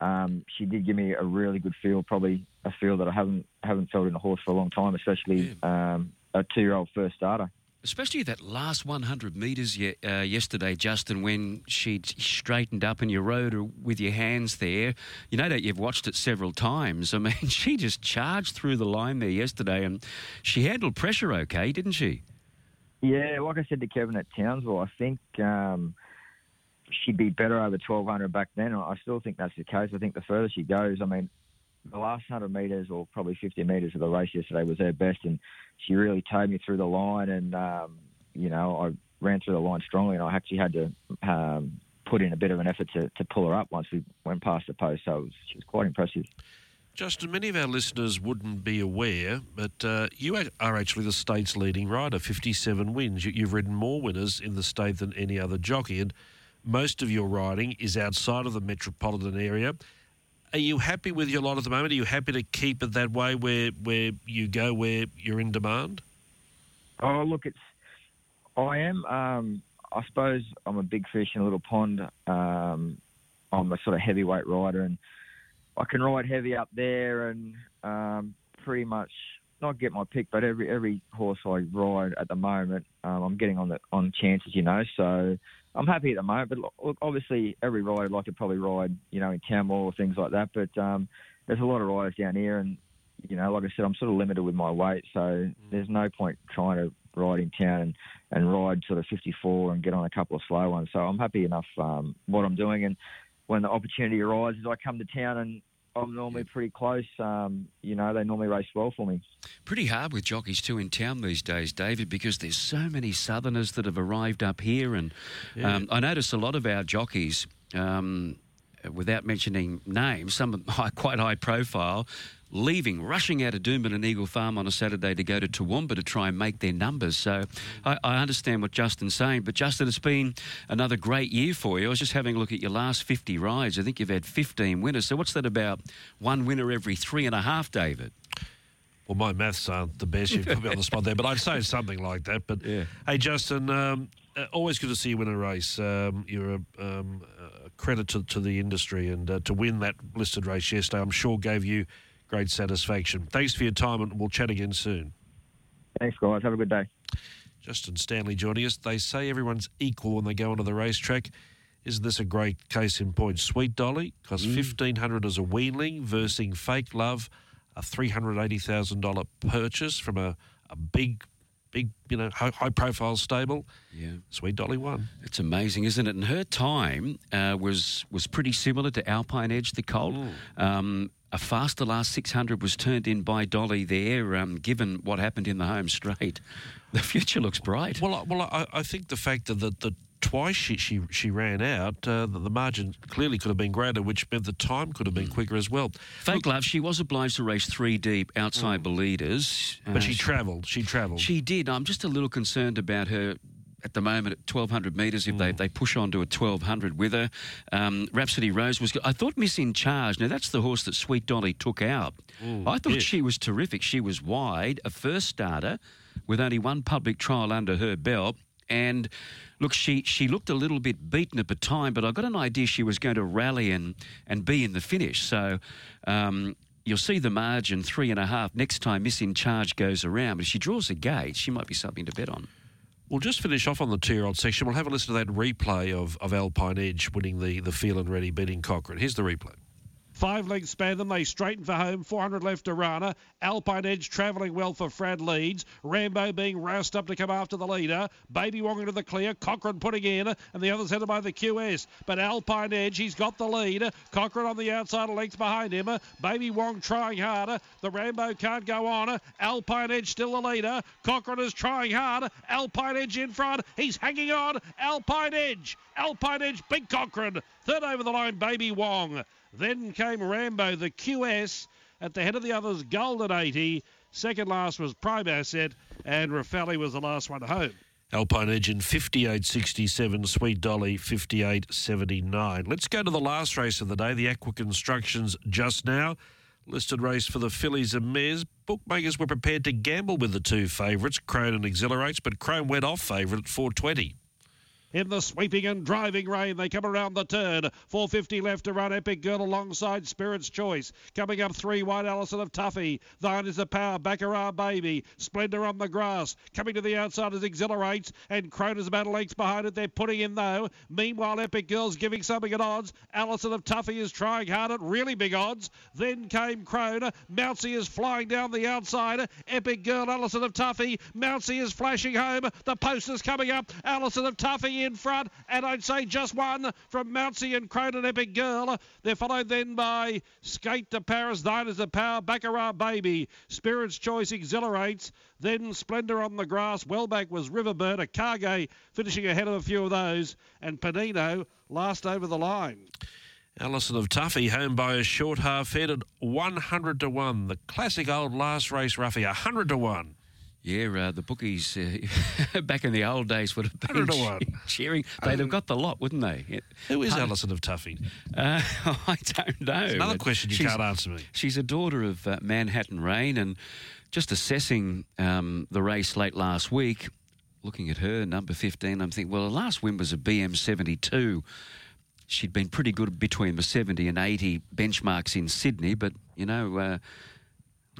um, she did give me a really good feel, probably a feel that I haven't haven't felt in a horse for a long time, especially yeah. um, a two year old first starter especially that last 100 metres ye- uh, yesterday, Justin, when she straightened up and you rode her with your hands there. You know that you've watched it several times. I mean, she just charged through the line there yesterday and she handled pressure okay, didn't she? Yeah, like I said to Kevin at Townsville, I think um, she'd be better over 1200 back then. I still think that's the case. I think the further she goes, I mean, the last 100 metres or probably 50 metres of the race yesterday was her best, and she really towed me through the line. And um, you know, I ran through the line strongly, and I actually had to um, put in a bit of an effort to, to pull her up once we went past the post. So was, she was quite impressive. Justin, many of our listeners wouldn't be aware, but uh, you are actually the state's leading rider, 57 wins. You've ridden more winners in the state than any other jockey, and most of your riding is outside of the metropolitan area. Are you happy with your lot at the moment? Are you happy to keep it that way, where where you go where you're in demand? Oh, look, it's I am. Um, I suppose I'm a big fish in a little pond. Um, I'm a sort of heavyweight rider, and I can ride heavy up there, and um, pretty much not get my pick, but every every horse I ride at the moment, um, I'm getting on the on chances, you know. So I'm happy at the moment, but look, obviously every rider would like to probably ride, you know, in Tamworth or things like that. But um, there's a lot of riders down here, and you know, like I said, I'm sort of limited with my weight, so mm. there's no point trying to ride in town and, and ride sort of 54 and get on a couple of slow ones. So I'm happy enough um, what I'm doing, and when the opportunity arises, I come to town and I'm normally pretty close. Um, you know, they normally race well for me. Pretty hard with jockeys too in town these days, David, because there's so many Southerners that have arrived up here, and yeah. um, I notice a lot of our jockeys. Um, without mentioning names, some high, quite high profile, leaving, rushing out of Doomben and Eagle Farm on a Saturday to go to Toowoomba to try and make their numbers. So I, I, understand what Justin's saying. But Justin, it's been another great year for you. I was just having a look at your last 50 rides. I think you've had 15 winners. So what's that about? One winner every three and a half, David? Well, my maths aren't the best. You've put me on the spot there, but I'd say something like that. But yeah. hey, Justin, um, uh, always good to see you win a race. Um, you're a, um, a, credit to, to the industry, and uh, to win that listed race yesterday, I'm sure gave you great satisfaction. Thanks for your time, and we'll chat again soon. Thanks, guys. Have a good day. Justin Stanley joining us. They say everyone's equal when they go onto the racetrack. Isn't this a great case in point? Sweet Dolly cost mm. fifteen hundred as a weanling, versing Fake Love, a three hundred eighty thousand dollar purchase from a, a big big, you know, high, high, profile stable. Yeah, Sweet Dolly won. It's amazing, isn't it? And her time uh, was was pretty similar to Alpine Edge, the colt. Um, a faster last 600 was turned in by Dolly there, um, given what happened in the home straight. The future looks bright. Well, well, I, I think the fact that the, the twice she, she, she ran out, uh, the, the, margin clearly could have been greater, which meant the time could have been mm. quicker as well. Fake Look, Love, she was obliged to race three deep outside mm. the leaders. But uh, she travelled. She travelled. She did. I'm just a little concerned about her at the moment at 1200 metres if mm. they, they push on to a 1200 with her. Um, Rhapsody Rose was. I thought Miss In Charge, now that's the horse that Sweet Dolly took out. Ooh, I thought she was terrific. She was wide, a first starter with only one public trial under her belt And look, she she looked a little bit beaten at the time, but I got an idea she was going to rally and and be in the finish. So. Um, You'll see the margin three and a half next time Miss in Charge goes around. But if she draws a gate, she might be something to bet on. We'll just finish off on the two-year-old section. We'll have a listen to that replay of, of Alpine Edge winning the, the Phelan Ready beating Cochrane. Here's the replay. Five lengths span them. They straighten for home. 400 left to Rana. Alpine Edge travelling well for Fradd leads. Rambo being roused up to come after the leader. Baby Wong into the clear. Cochrane putting in, and the others headed by the QS. But Alpine Edge, he's got the lead. Cochrane on the outside, a length behind him. Baby Wong trying harder. The Rambo can't go on. Alpine Edge still the leader. Cochrane is trying hard. Alpine Edge in front. He's hanging on. Alpine Edge. Alpine Edge, Big Cochrane. Third over the line, Baby Wong. Then came Rambo, the QS, at the head of the others, Golden 80. Second last was Prime Asset, and Rafali was the last one home. Alpine Edge in 58.67, Sweet Dolly 58.79. Let's go to the last race of the day, the Aqua Constructions just now. Listed race for the fillies and mares. Bookmakers were prepared to gamble with the two favourites, Crone and Exhilarates, but Crone went off favourite at 420 in the sweeping and driving rain. They come around the turn. 450 left to run. Epic Girl alongside Spirit's Choice. Coming up three wide, Allison of Tuffy. Thine is the power. Baccarat Baby. Splendor on the grass. Coming to the outside as Exhilarates. And Croner's about a length behind it. They're putting in though. Meanwhile, Epic Girl's giving something at odds. Allison of Tuffy is trying hard at really big odds. Then came Croner. Mounsey is flying down the outside. Epic Girl, Allison of Tuffy. Mounsey is flashing home. The post is coming up. Allison of Tuffy in front, and I'd say just one from Mounsey and Cronin Epic Girl. They're followed then by Skate to Paris, Thine is the Power, Baccarat Baby, Spirit's Choice Exhilarates, then Splendor on the Grass, Wellback was Riverbird, a Cargay finishing ahead of a few of those, and Panino last over the line. Allison of Tuffy home by a short half head at 100 to 1. The classic old last race roughie, 100 to 1. Yeah, uh, the bookies uh, back in the old days would have been cheering. They'd have got the lot, wouldn't they? Who is Alison of Tuffy? Uh, I don't know. It's another question you can't answer me. She's a daughter of uh, Manhattan Rain, and just assessing um, the race late last week, looking at her number 15, I'm thinking, well, the last win was a BM 72. She'd been pretty good between the 70 and 80 benchmarks in Sydney, but you know uh,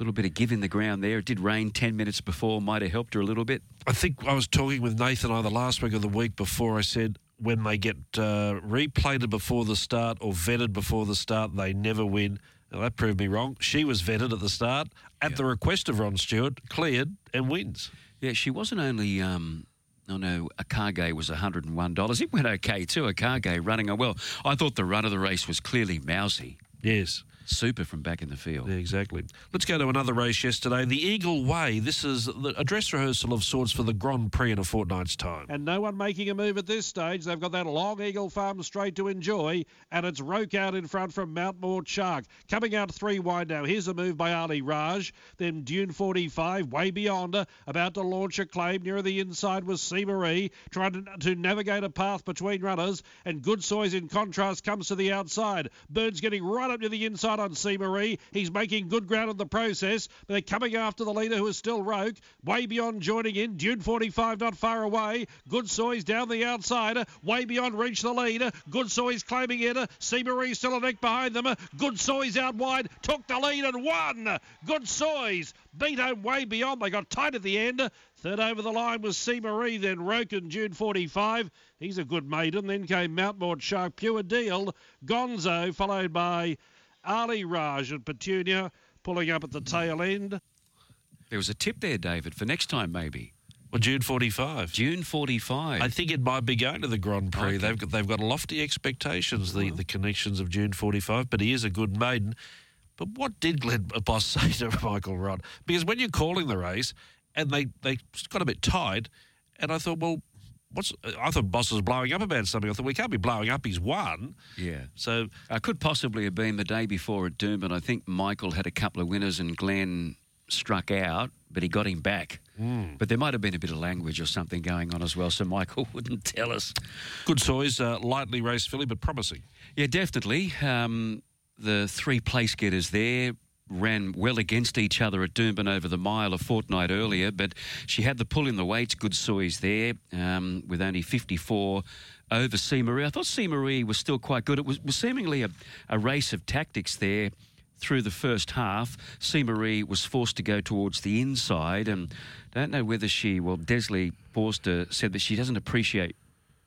little bit of give in the ground there. It did rain 10 minutes before, might have helped her a little bit. I think I was talking with Nathan either last week or the week before. I said when they get uh, replated before the start or vetted before the start, they never win. Now, that proved me wrong. She was vetted at the start at yeah. the request of Ron Stewart, cleared and wins. Yeah, she wasn't only. Um, Oh no, a Cargay was $101. It went okay too, a Cargay running a well. I thought the run of the race was clearly mousy. Yes super from back in the field. Yeah, exactly. Let's go to another race yesterday. The Eagle Way. This is a dress rehearsal of sorts for the Grand Prix in a fortnight's time. And no one making a move at this stage. They've got that long Eagle Farm straight to enjoy, and it's Roke out in front from Mount Mort Shark. Coming out three wide now. Here's a move by Ali Raj. Then Dune 45, way beyond her, about to launch a claim. Nearer the inside was C. Marie, trying to, to navigate a path between runners. And Good Soys, in contrast, comes to the outside. Burns getting right up to the inside on. Marie. He's making good ground in the process. They're coming after the leader who is still Roke. Way beyond joining in. Dune 45 not far away. Good Soy's down the outside. Way beyond reach the lead. Good Soy's claiming it. Marie still a neck behind them. Good Soy's out wide. Took the lead and won. Good Soy's beat home way beyond. They got tight at the end. Third over the line was. Marie, then Roke and June 45. He's a good maiden. Then came Mountmort Shark, Pure Deal, Gonzo, followed by Ali Raj and Petunia pulling up at the tail end. There was a tip there, David, for next time maybe. Well, June 45. June 45. I think it might be going to the Grand Prix. Okay. They've got they've got lofty expectations, the, the connections of June 45, but he is a good maiden. But what did Glenn Boss say to Michael Rodd? Because when you're calling the race and they, they got a bit tight, and I thought, well, what's I thought Boss was blowing up about something. I thought we can't be blowing up. He's won. Yeah. So I could possibly have been the day before at Doomben. I think Michael had a couple of winners and Glenn struck out, but he got him back. Mm. But there might have been a bit of language or something going on as well, so Michael wouldn't tell us. Good Soys, uh, lightly raced filly, but promising. Yeah, definitely. Um, the three place getters there ran well against each other at Doomben over the mile a fortnight earlier, but she had the pull in the weights. Good soys there um, with only 54 over C Marie. I thought C Marie was still quite good. It was, was seemingly a, a race of tactics there through the first half. C Marie was forced to go towards the inside, and don't know whether she, well, Desleigh Forster said that she doesn't appreciate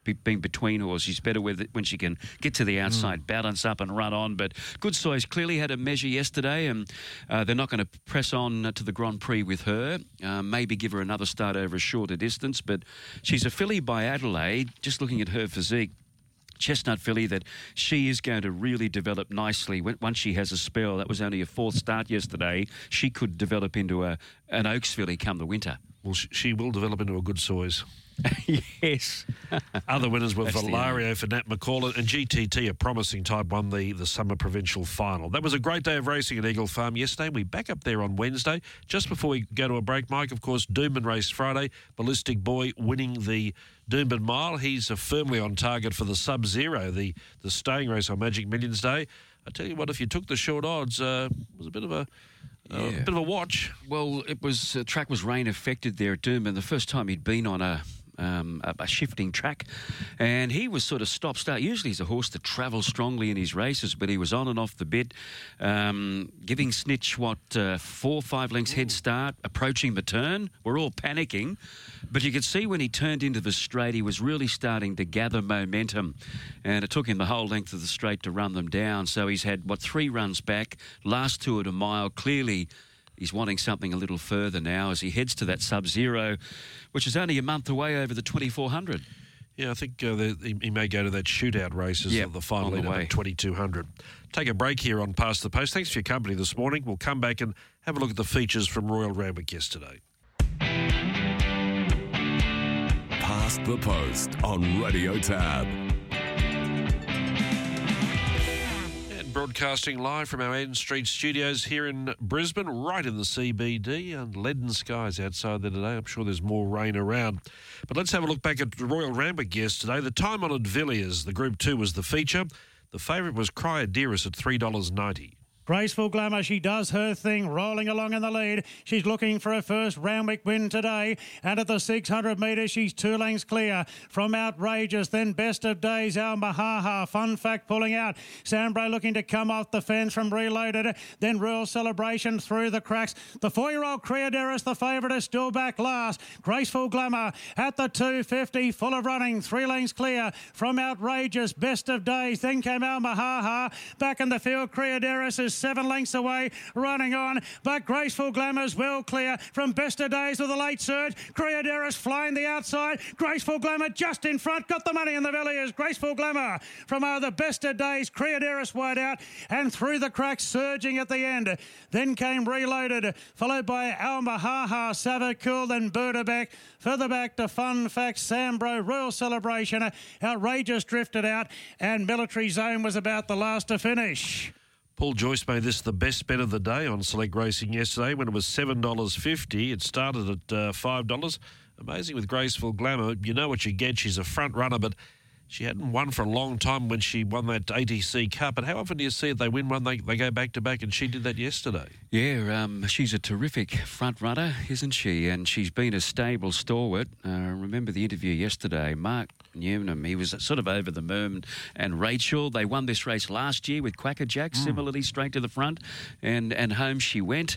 be, being between horses. She's better with it when she can get to the outside, mm. balance up, and run on. But Good Soys clearly had a measure yesterday, and uh, they're not going to press on to the Grand Prix with her. Uh, maybe give her another start over a shorter distance. But she's a filly by Adelaide. Just looking at her physique, chestnut filly that she is going to really develop nicely once she has a spell. That was only a fourth start yesterday. She could develop into a an Oaks filly come the winter. Well, she will develop into a good soys. yes. Other winners were That's Valario for Nat McCall and GTT, a promising type, won the, the summer provincial final. That was a great day of racing at Eagle Farm yesterday. We back up there on Wednesday. Just before we go to a break, Mike, of course, Doomben race Friday. Ballistic Boy winning the Doomben Mile. He's firmly on target for the Sub Zero, the, the staying race on Magic Millions Day. I tell you what, if you took the short odds, uh, it was a bit of a yeah. a bit of a watch. Well, it was uh, track was rain affected there at Doomben. The first time he'd been on a um, a, a, shifting track, and he was sort of stop start. Usually, he's a horse that travels strongly in his races, but he was on and off the bit, um, giving Snitch what uh, four five lengths head start, approaching the turn. We're all panicking, but you could see when he turned into the straight, he was really starting to gather momentum, and it took him the whole length of the straight to run them down. So he's had what three runs back, last two at a mile, clearly He's wanting something a little further now as he heads to that sub zero, which is only a month away over the 2400. Yeah, I think uh, the, he may go to that shootout races yep, the final lead at 2200. Take a break here on Past the Post. Thanks for your company this morning. We'll come back and have a look at the features from Royal Randwick yesterday. Past the Post on Radio Tab. Broadcasting live from our Eden Street studios here in Brisbane, right in the CBD, and leaden skies outside there today. I'm sure there's more rain around. But let's have a look back at Royal Randwick yesterday. The time honoured Villiers, the Group 2 was the feature. The favourite was Cryoderis at $3.90. Graceful Glamour, she does her thing, rolling along in the lead. She's looking for her first Randwick win today. And at the 600 metres, she's two lengths clear from Outrageous. Then Best of Days, Al Mahaha. Fun Fact pulling out. Sambro looking to come off the fence from Reloaded. Then Royal Celebration through the cracks. The four-year-old Creaderis, the favourite, is still back last. Graceful Glamour at the 250, full of running. Three lengths clear from Outrageous. Best of Days. Then came Al Mahaha. Back in the field, Creaderis is seven lengths away, running on. But Graceful Glamour's well clear from Best of Days with a late surge. Creaderis flying the outside. Graceful Glamour just in front. Got the money in the valley as Graceful Glamour from uh, the Best of Days. Creaderis wide out and through the cracks, surging at the end. Then came Reloaded, followed by Almahaha, Savakul, then Burdebeck. Further back to Fun Facts, Sambro, Royal Celebration. Outrageous drifted out, and Military Zone was about the last to finish. Paul Joyce made this the best bet of the day on Select Racing yesterday when it was $7.50. It started at uh, $5. Amazing with Graceful Glamour. You know what you get. She's a front runner, but she hadn't won for a long time when she won that ATC Cup. And how often do you see it? They win one, they, they go back to back, and she did that yesterday. Yeah, um, she's a terrific front runner, isn't she? And she's been a stable stalwart. Uh, remember the interview yesterday, Mark Newnham. He was sort of over the moon. And Rachel, they won this race last year with Quackerjack, mm. similarly straight to the front, and and home she went.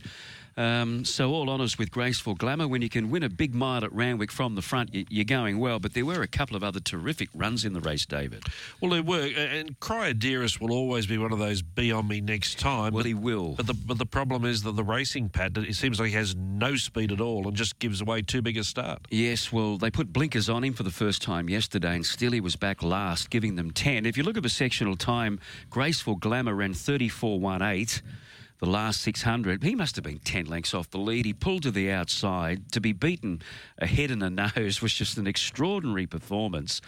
Um, so all honours with graceful glamour. When you can win a big mile at Randwick from the front, you're going well. But there were a couple of other terrific runs in the race, David. Well, there were, and Cryoderis will always be one of those be on me next time. Well, but, he will. But the but the problem is that the racing pad it seems like he has no speed at all and just gives away too big a start. Yes, well, they put blinkers on him for the first time yesterday, and still he was back last, giving them ten. If you look at the sectional time, graceful glamour ran thirty four one eight the last 600. He must have been 10 lengths off the lead. He pulled to the outside. To be beaten a head and a nose was just an extraordinary performance.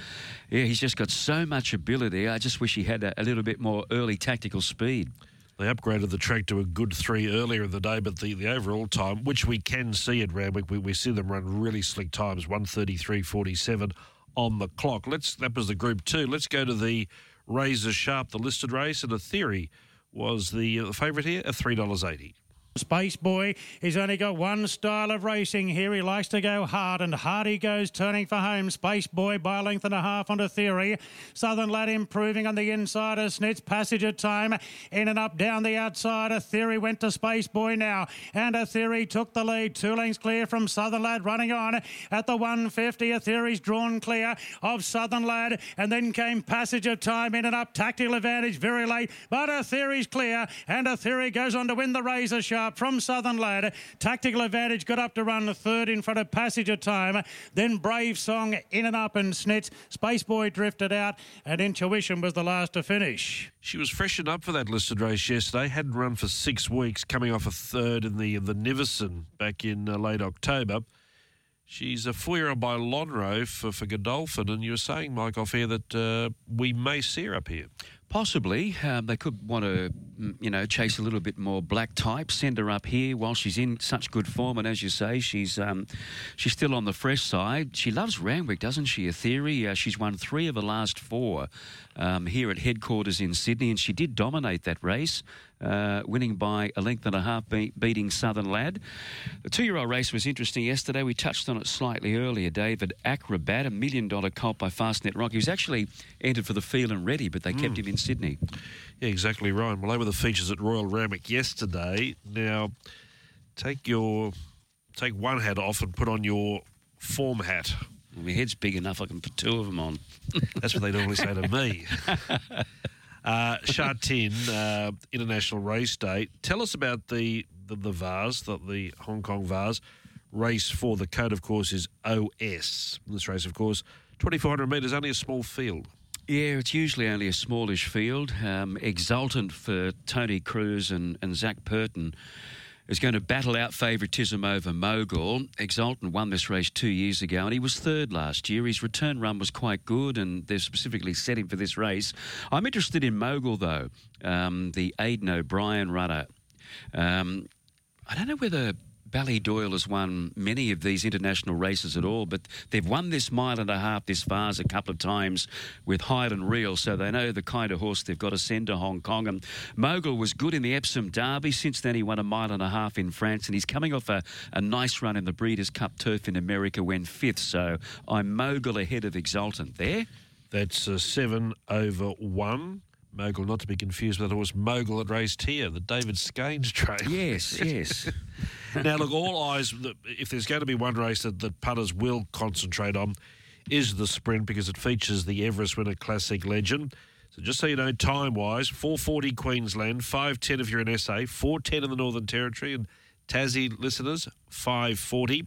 Yeah, he's just got so much ability. I just wish he had a, a little bit more early tactical speed. They upgraded the track to a good three earlier in the day, but the, the overall time, which we can see at Randwick, we, we see them run really slick times, 133.47 on the clock. Let's That was the Group 2. Let's go to the Razor Sharp, the listed race, and a theory was the uh, favourite here at $3.80. Space Boy, he's only got one style of racing here. He likes to go hard, and hard he goes, turning for home. Space Boy by a length and a half onto Theory. Southern Lad improving on the inside of Snitz. Passage of time in and up down the outside. A Theory went to Space Boy now, and a Theory took the lead. Two lengths clear from Southern Lad running on at the 150. A Theory's drawn clear of Southern Lad, and then came Passage of time in and up. Tactical advantage very late, but a Theory's clear, and a Theory goes on to win the Razor From Southern Lad. Tactical advantage got up to run third in front of Passage of Time. Then Brave Song in and up and snits. Space Boy drifted out, and Intuition was the last to finish. She was freshened up for that listed race yesterday. Hadn't run for six weeks, coming off a third in the the Niverson back in uh, late October. She's a four-year-old by Lonhro for, for Godolphin, and you were saying, Mike, off here that uh, we may see her up here. Possibly. Um, they could want to, mm, you know, chase a little bit more black type, send her up here while she's in such good form. And as you say, she's um, she's still on the fresh side. She loves Randwick, doesn't she? A theory. Uh, she's won three of the last four um, here at headquarters in Sydney, and she did dominate that race. Uh, winning by a length and a half, be- beating Southern Lad. The two year old race was interesting yesterday. We touched on it slightly earlier. David Acrobat, a million dollar colt by Fastnet Rock. He was actually entered for the field and ready, but they kept him in Sydney. Yeah, exactly Ryan. Well, they were the features at Royal Randwick yesterday. Now, take your take one hat off and put on your form hat. My head's big enough, I can put two of them on. That's what they normally say to me. Uh, Sha Tin, uh, International Race Day. Tell us about the the, the Vase, the, the Hong Kong Vase race for the code, of course, is OS. This race, of course, 2,400 metres, only a small field. Yeah, it's usually only a smallish field. Um, exultant for Tony Cruz and, and Zac Purton is going to battle out favouritism over Mogul. Exultant won this race two years ago and he was third last year. His return run was quite good and they've specifically set him for this race. I'm interested in Mogul though, um, the Aidan O'Brien runner. Um, I don't know whether Ballydoyle has won many of these international races at all, but they've won this mile and a half, this Vase, a couple of times with Highland Reel, so they know the kind of horse they've got to send to Hong Kong. And Mogul was good in the Epsom Derby. Since then, he won a mile and a half in France, and he's coming off a, a nice run in the Breeders' Cup Turf in America, when fifth. So I'm Mogul ahead of Exultant there. That's a seven over one. Mogul, not to be confused with that horse Mogul that raced here, the David Scanes trail. Yes, yes. now, look, all eyes, if there's going to be one race that, that punters will concentrate on, is the sprint because it features the Everest Winner Classic legend. So just so you know, time wise, 440 Queensland, 510 if you're in SA, 410 in the Northern Territory, and Tassie listeners, 540.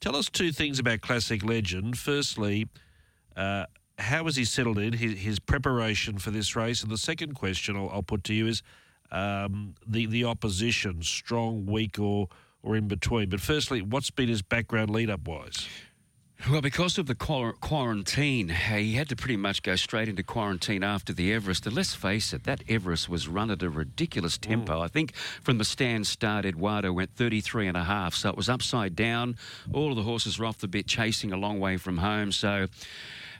Tell us two things about Classic Legend. Firstly, uh, how has he settled in his, his, preparation for this race? And the second question I'll, I'll put to you is um, the the opposition, strong, weak, or or in between. But firstly, what's been his background lead up wise? Well, because of the quarantine, he had to pretty much go straight into quarantine after the Everest. And let's face it, that Everest was run at a ridiculous tempo. Mm. I think from the stand start, Eduardo went 33 and a half, so it was upside down. All of the horses were off the bit, chasing a long way from home. So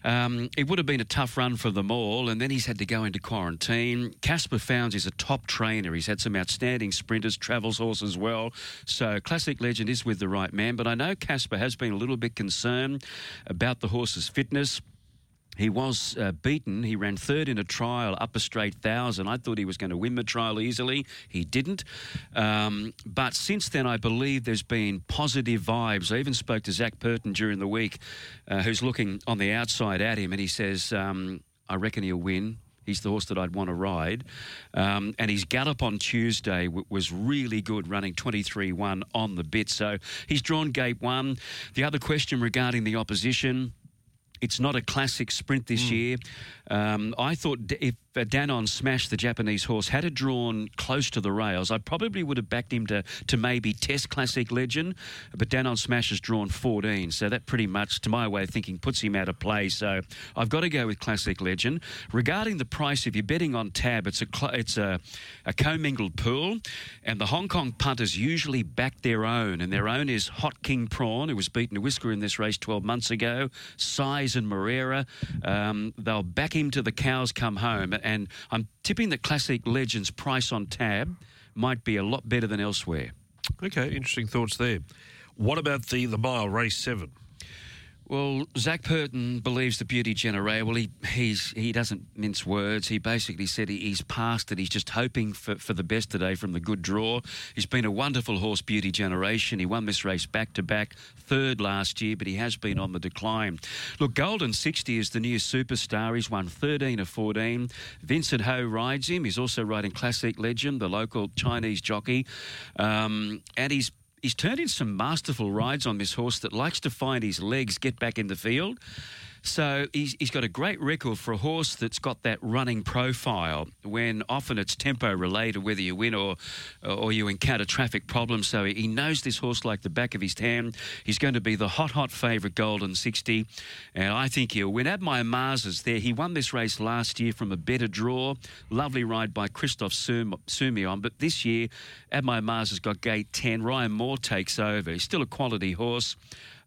um, it would have been a tough run for them all, and then he's had to go into quarantine. Caspar Fownes is a top trainer. He's had some outstanding sprinters, travels horse as well. So Classic Legend is with the right man, but I know Caspar has been a little bit concerned about the horse's fitness. He was uh, beaten. He ran third in a trial up a straight thousand. I thought he was going to win the trial easily. He didn't. Um, but since then, I believe there's been positive vibes. I even spoke to Zac Purton during the week, uh, who's looking on the outside at him, and he says, um, I reckon he'll win. He's the horse that I'd want to ride. Um, and his gallop on Tuesday w- was really good, running 23 1 on the bit. So he's drawn gate one. The other question regarding the opposition. It's not a classic sprint this mm. year. Um, I thought if Danon Smash the Japanese horse, had it drawn close to the rails, I probably would have backed him to, to maybe test Classic Legend. But Danon Smash has drawn 14, so that pretty much, to my way of thinking, puts him out of play. So I've got to go with Classic Legend. Regarding the price, if you're betting on tab, it's a it's a, a commingled pool, and the Hong Kong punters usually back their own, and their own is Hot King Prawn, who was beaten to Whisker in this race 12 months ago, Size and Moreira. Um, they'll back him to the cows come home, and I'm tipping the Classic Legends price on tab might be a lot better than elsewhere. Okay, interesting thoughts there. What about the, the mile race seven? Well, Zac Purton believes the Beauty Generation. Well, he he's he doesn't mince words. He basically said he, he's past it. He's just hoping for, for the best today from the good draw. He's been a wonderful horse, beauty generation. He won this race back to back, third last year, but he has been on the decline. Look, Golden 60 is the new superstar. He's won 13 of 14. Vincent Ho rides him. He's also riding Classic Legend, the local Chinese jockey, um, and he's he's turned in some masterful rides on this horse that likes to find his legs get back in the field. So he's, he's got a great record for a horse that's got that running profile when often it's tempo related whether you win or or you encounter traffic problems. So he knows this horse like the back of his hand. He's going to be the hot, hot favourite Golden 60 and I think he'll win. Admire Mars is there. He won this race last year from a better draw. Lovely ride by Christophe Sum- Soumillon. But this year, Admire Mars has got gate 10. Ryan Moore takes over. He's still a quality horse.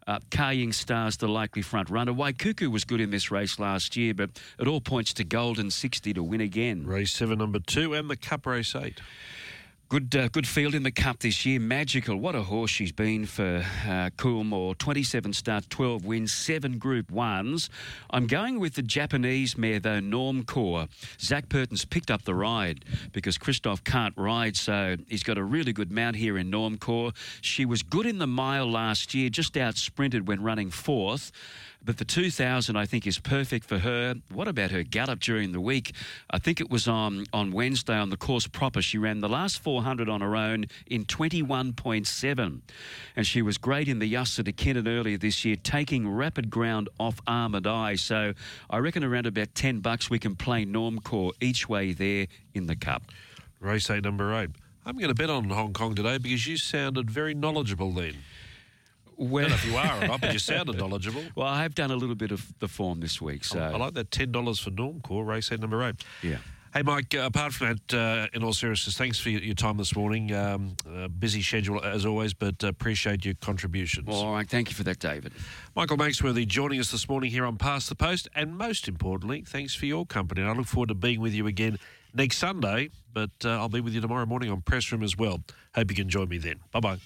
Uh, Ying Star's the likely front runner. Waikuku was good in this race last year, but it all points to Golden 60 to win again. Race seven, number two, and the Cup race eight. Good, uh, good field in the Cup this year. Magical. What a horse she's been for uh, Coolmore. 27 starts, 12 wins, 7 Group 1s. I'm going with the Japanese mare, though, Normcore. Zac Purton's picked up the ride because Christoph can't ride, so he's got a really good mount here in Norm Normcore. She was good in the mile last year, just out sprinted when running fourth. But the 2000, I think, is perfect for her. What about her gallop during the week? I think it was on, on Wednesday on the course proper. She ran the last 400 on her own in 21.7. And she was great in the Yasuda Kinen earlier this year, taking rapid ground off Almond Eye. So I reckon around about 10 bucks we can play Normcore each way there in the Cup. Race eight, number eight. I'm going to bet on Hong Kong today because you sounded very knowledgeable then. Well, I don't know if you are or not, but you sounded knowledgeable. Well, I have done a little bit of the form this week, so I, I like that ten dollars for Normcore race eight number eight. Yeah. Hey, Mike. Uh, apart from that, uh, in all seriousness, thanks for your, time this morning. Um, uh, busy schedule as always, but appreciate your contributions. All right, thank you for that, David. Michael Makesworthy joining us this morning here on Past the Post, and most importantly, thanks for your company. And I look forward to being with you again next Sunday, but uh, I'll be with you tomorrow morning on Press Room as well. Hope you can join me then. Bye bye.